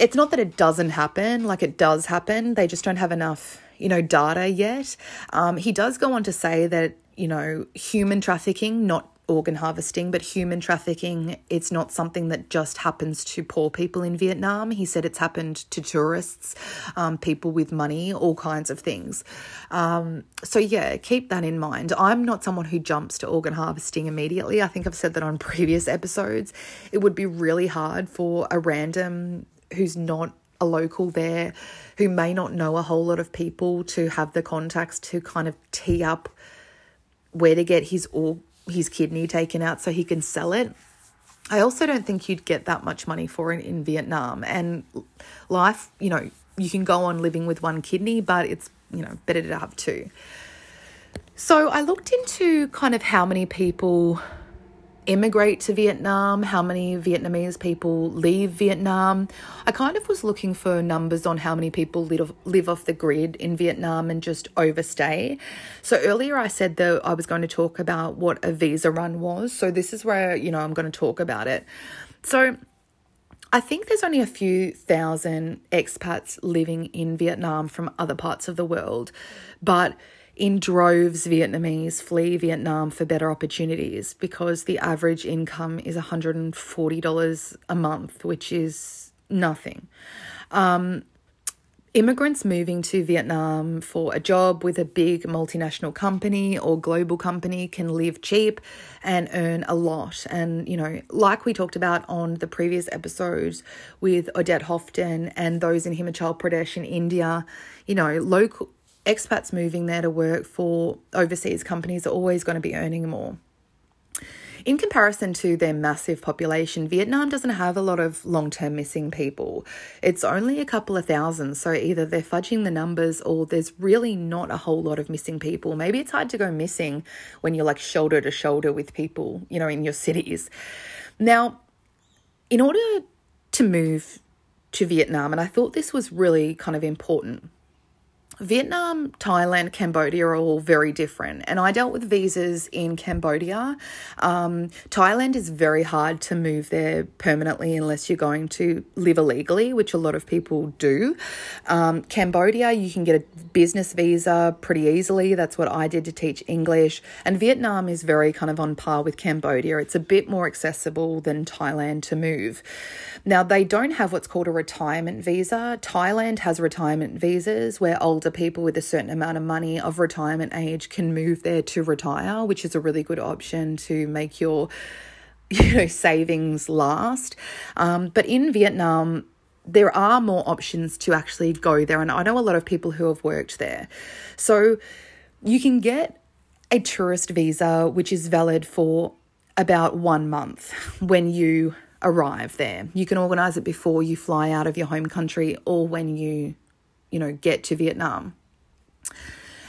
it's not that it doesn't happen, like it does happen. They just don't have enough, you know, data yet. Um, he does go on to say that, you know, human trafficking, not organ harvesting, but human trafficking, it's not something that just happens to poor people in Vietnam. He said it's happened to tourists, um, people with money, all kinds of things. Um, so, yeah, keep that in mind. I'm not someone who jumps to organ harvesting immediately. I think I've said that on previous episodes. It would be really hard for a random who's not a local there, who may not know a whole lot of people, to have the contacts to kind of tee up where to get his or his kidney taken out so he can sell it. I also don't think you'd get that much money for it in Vietnam. And life, you know, you can go on living with one kidney, but it's, you know, better to have two. So I looked into kind of how many people immigrate to Vietnam, how many Vietnamese people leave Vietnam. I kind of was looking for numbers on how many people live, live off the grid in Vietnam and just overstay. So earlier I said that I was going to talk about what a visa run was. So this is where, you know, I'm going to talk about it. So I think there's only a few thousand expats living in Vietnam from other parts of the world, but in droves, Vietnamese flee Vietnam for better opportunities because the average income is $140 a month, which is nothing. Um, immigrants moving to Vietnam for a job with a big multinational company or global company can live cheap and earn a lot. And, you know, like we talked about on the previous episodes with Odette Houghton and those in Himachal Pradesh in India, you know, local expats moving there to work for overseas companies are always going to be earning more. In comparison to their massive population, Vietnam doesn't have a lot of long term missing people. It's only a couple of thousand, so either they're fudging the numbers or there's really not a whole lot of missing people. Maybe it's hard to go missing when you're like shoulder to shoulder with people, you know, in your cities. Now, in order to move to Vietnam, and I thought this was really kind of important Vietnam, Thailand, Cambodia are all very different. And I dealt with visas in Cambodia. Um, Thailand is very hard to move there permanently unless you're going to live illegally, which a lot of people do. Um, Cambodia, you can get a business visa pretty easily. That's what I did to teach English. And Vietnam is very kind of on par with Cambodia. It's a bit more accessible than Thailand to move. Now, they don't have what's called a retirement visa. Thailand has retirement visas where older people with a certain amount of money of retirement age can move there to retire, which is a really good option to make your you know savings last. Um, but in Vietnam, there are more options to actually go there, and I know a lot of people who have worked there. So you can get a tourist visa, which is valid for about one month when you arrive there. You can organize it before you fly out of your home country or when you you know, get to Vietnam.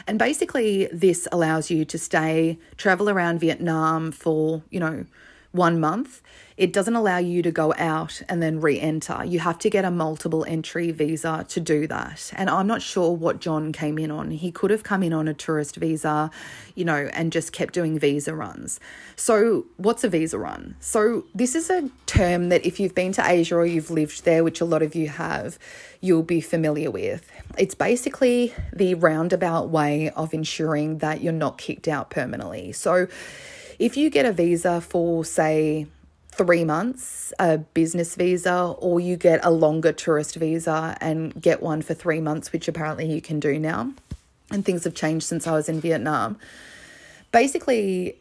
And basically, this allows you to stay, travel around Vietnam for, you know, one month. It doesn't allow you to go out and then re enter. You have to get a multiple entry visa to do that. And I'm not sure what John came in on. He could have come in on a tourist visa, you know, and just kept doing visa runs. So, what's a visa run? So, this is a term that if you've been to Asia or you've lived there, which a lot of you have, you'll be familiar with. It's basically the roundabout way of ensuring that you're not kicked out permanently. So, if you get a visa for, say, three months, a business visa, or you get a longer tourist visa and get one for three months, which apparently you can do now, and things have changed since I was in Vietnam. Basically,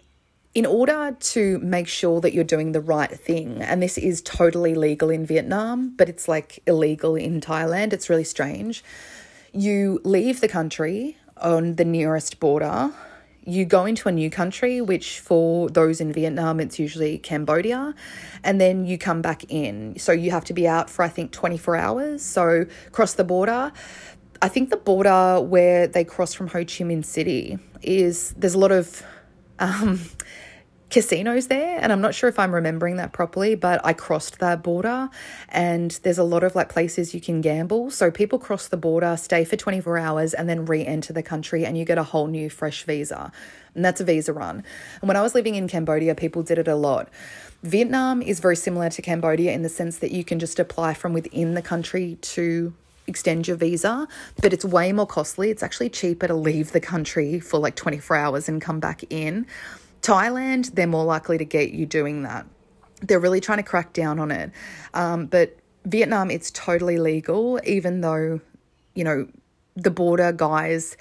in order to make sure that you're doing the right thing, and this is totally legal in Vietnam, but it's like illegal in Thailand, it's really strange. You leave the country on the nearest border you go into a new country, which for those in Vietnam, it's usually Cambodia, and then you come back in. So you have to be out for, I think, 24 hours. So cross the border. I think the border where they cross from Ho Chi Minh City is there's a lot of um, casinos there and I'm not sure if I'm remembering that properly but I crossed that border and there's a lot of like places you can gamble so people cross the border stay for 24 hours and then re-enter the country and you get a whole new fresh visa and that's a visa run and when I was living in Cambodia people did it a lot Vietnam is very similar to Cambodia in the sense that you can just apply from within the country to extend your visa, but it's way more costly. It's actually cheaper to leave the country for like 24 hours and come back in. Thailand, they're more likely to get you doing that. They're really trying to crack down on it. Um, but Vietnam, it's totally legal, even though, you know, the border guys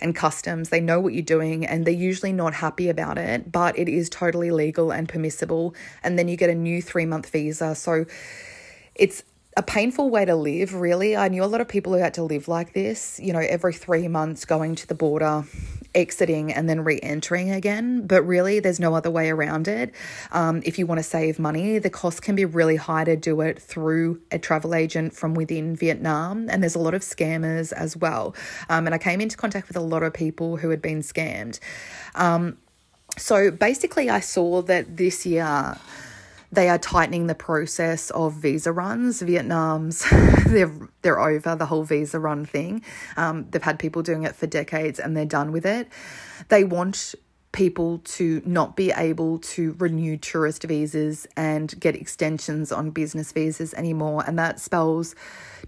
and customs, they know what you're doing and they're usually not happy about it, but it is totally legal and permissible. And then you get a new three month visa. So it's a painful way to live, really. I knew a lot of people who had to live like this, you know, every three months going to the border, exiting, and then re entering again. But really, there's no other way around it. Um, if you want to save money, the cost can be really high to do it through a travel agent from within Vietnam. And there's a lot of scammers as well. Um, and I came into contact with a lot of people who had been scammed. Um, so basically, I saw that this year, they are tightening the process of visa runs. Vietnam's they're they're over the whole visa run thing. Um, they've had people doing it for decades and they're done with it. They want people to not be able to renew tourist visas and get extensions on business visas anymore, and that spells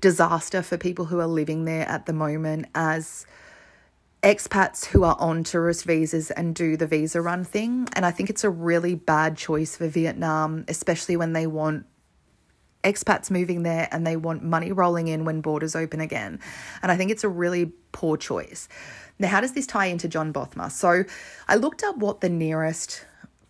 disaster for people who are living there at the moment as expats who are on tourist visas and do the visa run thing. And I think it's a really bad choice for Vietnam, especially when they want expats moving there and they want money rolling in when borders open again. And I think it's a really poor choice. Now, how does this tie into John Bothma? So I looked up what the nearest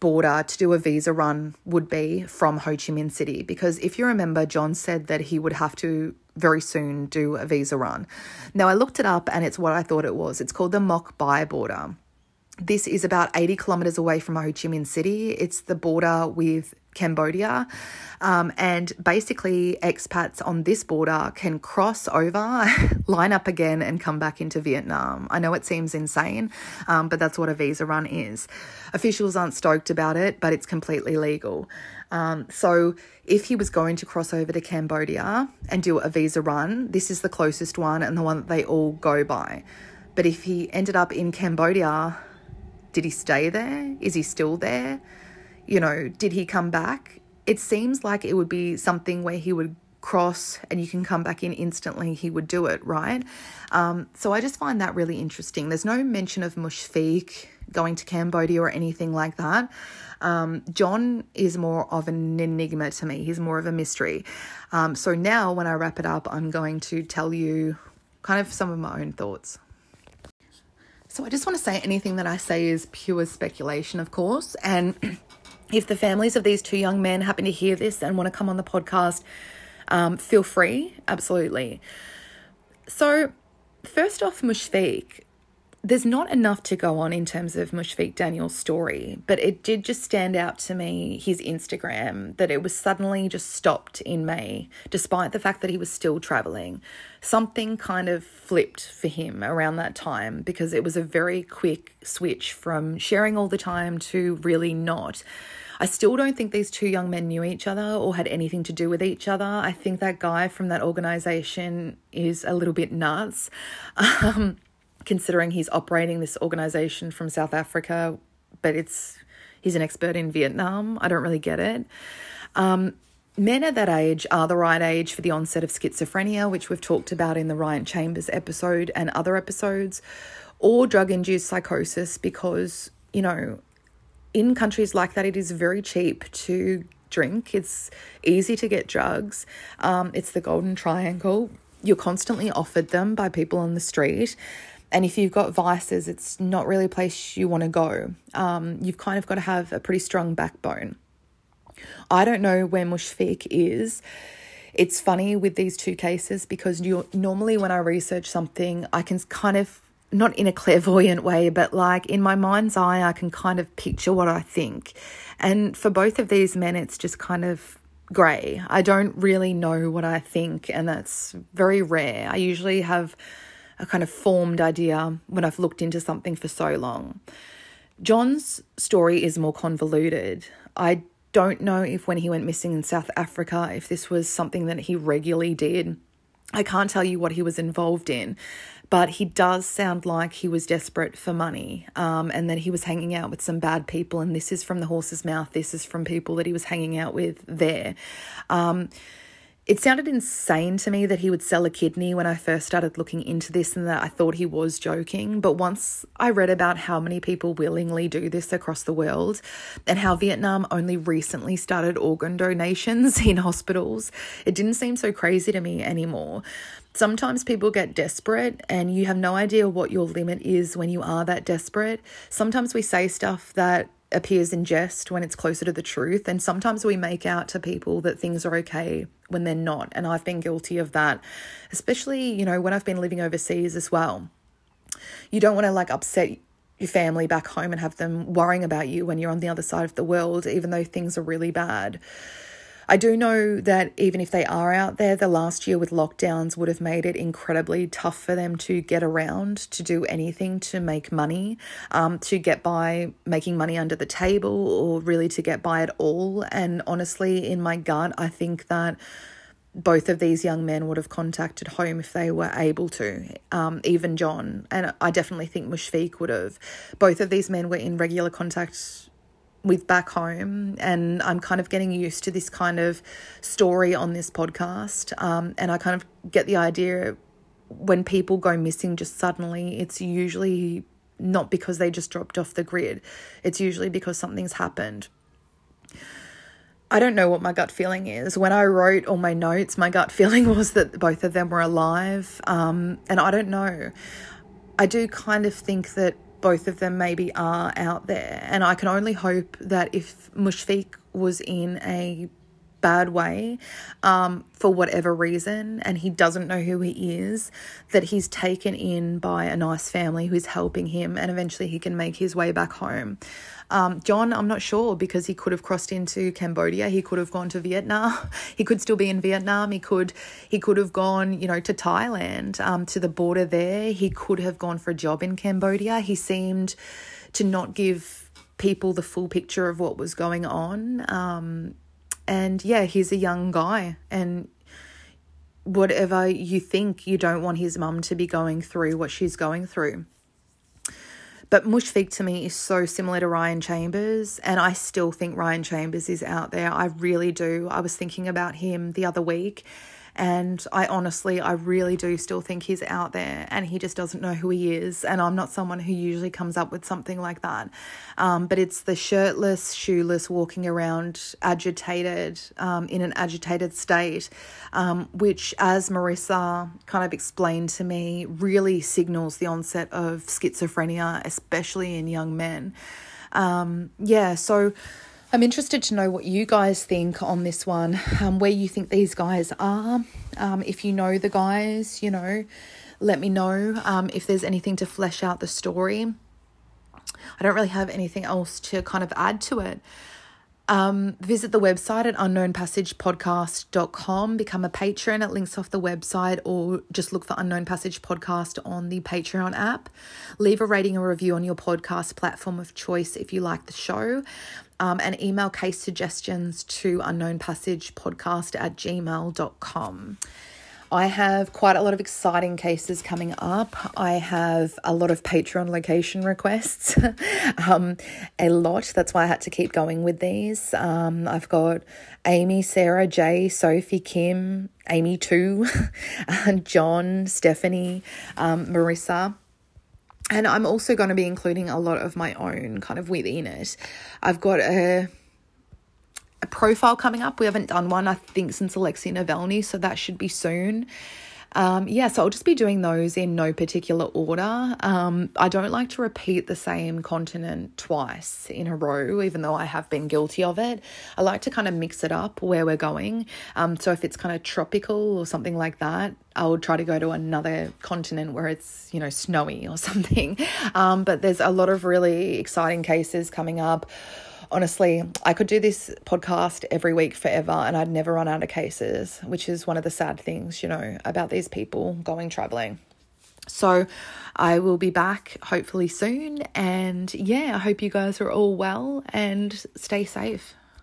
border to do a visa run would be from Ho Chi Minh City because if you remember, John said that he would have to very soon do a visa run. Now, I looked it up and it's what I thought it was. It's called the Moc Bai border. This is about 80 kilometers away from Ho Chi Minh City. It's the border with Cambodia. Um, and basically, expats on this border can cross over, line up again, and come back into Vietnam. I know it seems insane, um, but that's what a visa run is. Officials aren't stoked about it, but it's completely legal. Um, so, if he was going to cross over to Cambodia and do a visa run, this is the closest one and the one that they all go by. But if he ended up in Cambodia, did he stay there? Is he still there? You know, did he come back? It seems like it would be something where he would cross and you can come back in instantly, he would do it, right? Um, so I just find that really interesting. There's no mention of Mushfiq going to Cambodia or anything like that. Um, John is more of an enigma to me, he's more of a mystery. Um, so now, when I wrap it up, I'm going to tell you kind of some of my own thoughts. So I just want to say anything that I say is pure speculation, of course, and if the families of these two young men happen to hear this and want to come on the podcast, um, feel free, absolutely. So, first off, Mushfiq, there's not enough to go on in terms of Mushfiq Daniel's story, but it did just stand out to me, his Instagram, that it was suddenly just stopped in May, despite the fact that he was still traveling. Something kind of flipped for him around that time because it was a very quick switch from sharing all the time to really not. I still don't think these two young men knew each other or had anything to do with each other. I think that guy from that organization is a little bit nuts. Um, considering he's operating this organization from South Africa, but it's he's an expert in Vietnam. I don't really get it. Um, men at that age are the right age for the onset of schizophrenia, which we've talked about in the Ryan Chambers episode and other episodes, or drug induced psychosis, because, you know, in countries like that, it is very cheap to drink. It's easy to get drugs. Um, it's the golden triangle. You're constantly offered them by people on the street. And if you've got vices, it's not really a place you want to go. Um, you've kind of got to have a pretty strong backbone. I don't know where Mushfiq is. It's funny with these two cases because you normally when I research something, I can kind of not in a clairvoyant way, but like in my mind's eye, I can kind of picture what I think. And for both of these men, it's just kind of grey. I don't really know what I think, and that's very rare. I usually have a kind of formed idea when I've looked into something for so long. John's story is more convoluted. I don't know if when he went missing in South Africa, if this was something that he regularly did. I can't tell you what he was involved in, but he does sound like he was desperate for money um, and that he was hanging out with some bad people. And this is from the horse's mouth, this is from people that he was hanging out with there. Um, it sounded insane to me that he would sell a kidney when I first started looking into this and that I thought he was joking. But once I read about how many people willingly do this across the world and how Vietnam only recently started organ donations in hospitals, it didn't seem so crazy to me anymore. Sometimes people get desperate and you have no idea what your limit is when you are that desperate. Sometimes we say stuff that appears in jest when it's closer to the truth. And sometimes we make out to people that things are okay when they're not. And I've been guilty of that, especially, you know, when I've been living overseas as well. You don't want to like upset your family back home and have them worrying about you when you're on the other side of the world, even though things are really bad. I do know that even if they are out there, the last year with lockdowns would have made it incredibly tough for them to get around, to do anything to make money, um, to get by making money under the table, or really to get by at all. And honestly, in my gut, I think that both of these young men would have contacted home if they were able to, um, even John. And I definitely think Mushfiq would have. Both of these men were in regular contact with back home and I'm kind of getting used to this kind of story on this podcast um, and I kind of get the idea when people go missing just suddenly, it's usually not because they just dropped off the grid. It's usually because something's happened. I don't know what my gut feeling is. When I wrote all my notes, my gut feeling was that both of them were alive. Um, and I don't know. I do kind of think that both of them maybe are out there. And I can only hope that if Mushfiq was in a bad way um, for whatever reason and he doesn't know who he is, that he's taken in by a nice family who's helping him and eventually he can make his way back home. Um, John, I'm not sure because he could have crossed into Cambodia. He could have gone to Vietnam. He could still be in Vietnam. He could he could have gone, you know, to Thailand, um, to the border there. He could have gone for a job in Cambodia. He seemed to not give people the full picture of what was going on. Um, and yeah, he's a young guy. And whatever you think, you don't want his mum to be going through what she's going through. But Mushfiq to me is so similar to Ryan Chambers, and I still think Ryan Chambers is out there. I really do. I was thinking about him the other week and I honestly, I really do still think he's out there and he just doesn't know who he is. And I'm not someone who usually comes up with something like that. Um, but it's the shirtless, shoeless, walking around agitated, um, in an agitated state, um, which, as Marissa kind of explained to me, really signals the onset of schizophrenia, especially in young men. Um, yeah, so I'm interested to know what you guys think on this one, um, where you think these guys are. Um, if you know the guys, you know, let me know um, if there's anything to flesh out the story. I don't really have anything else to kind of add to it. Um, visit the website at unknownpassagepodcast.com, become a patron. It links off the website, or just look for Unknown Passage Podcast on the Patreon app. Leave a rating or review on your podcast platform of choice if you like the show. Um, and email case suggestions to unknownpassagepodcast at gmail.com. I have quite a lot of exciting cases coming up. I have a lot of Patreon location requests, um, a lot. That's why I had to keep going with these. Um, I've got Amy, Sarah, Jay, Sophie, Kim, Amy too, John, Stephanie, um, Marissa. And I'm also going to be including a lot of my own kind of within it. I've got a a profile coming up. We haven't done one, I think, since Alexei Navalny, so that should be soon. Um, yeah, so I'll just be doing those in no particular order. Um, I don't like to repeat the same continent twice in a row, even though I have been guilty of it. I like to kind of mix it up where we're going. Um, so if it's kind of tropical or something like that, I'll try to go to another continent where it's, you know, snowy or something. Um, but there's a lot of really exciting cases coming up honestly, I could do this podcast every week forever and I'd never run out of cases, which is one of the sad things, you know, about these people going traveling. So I will be back hopefully soon. And yeah, I hope you guys are all well and stay safe.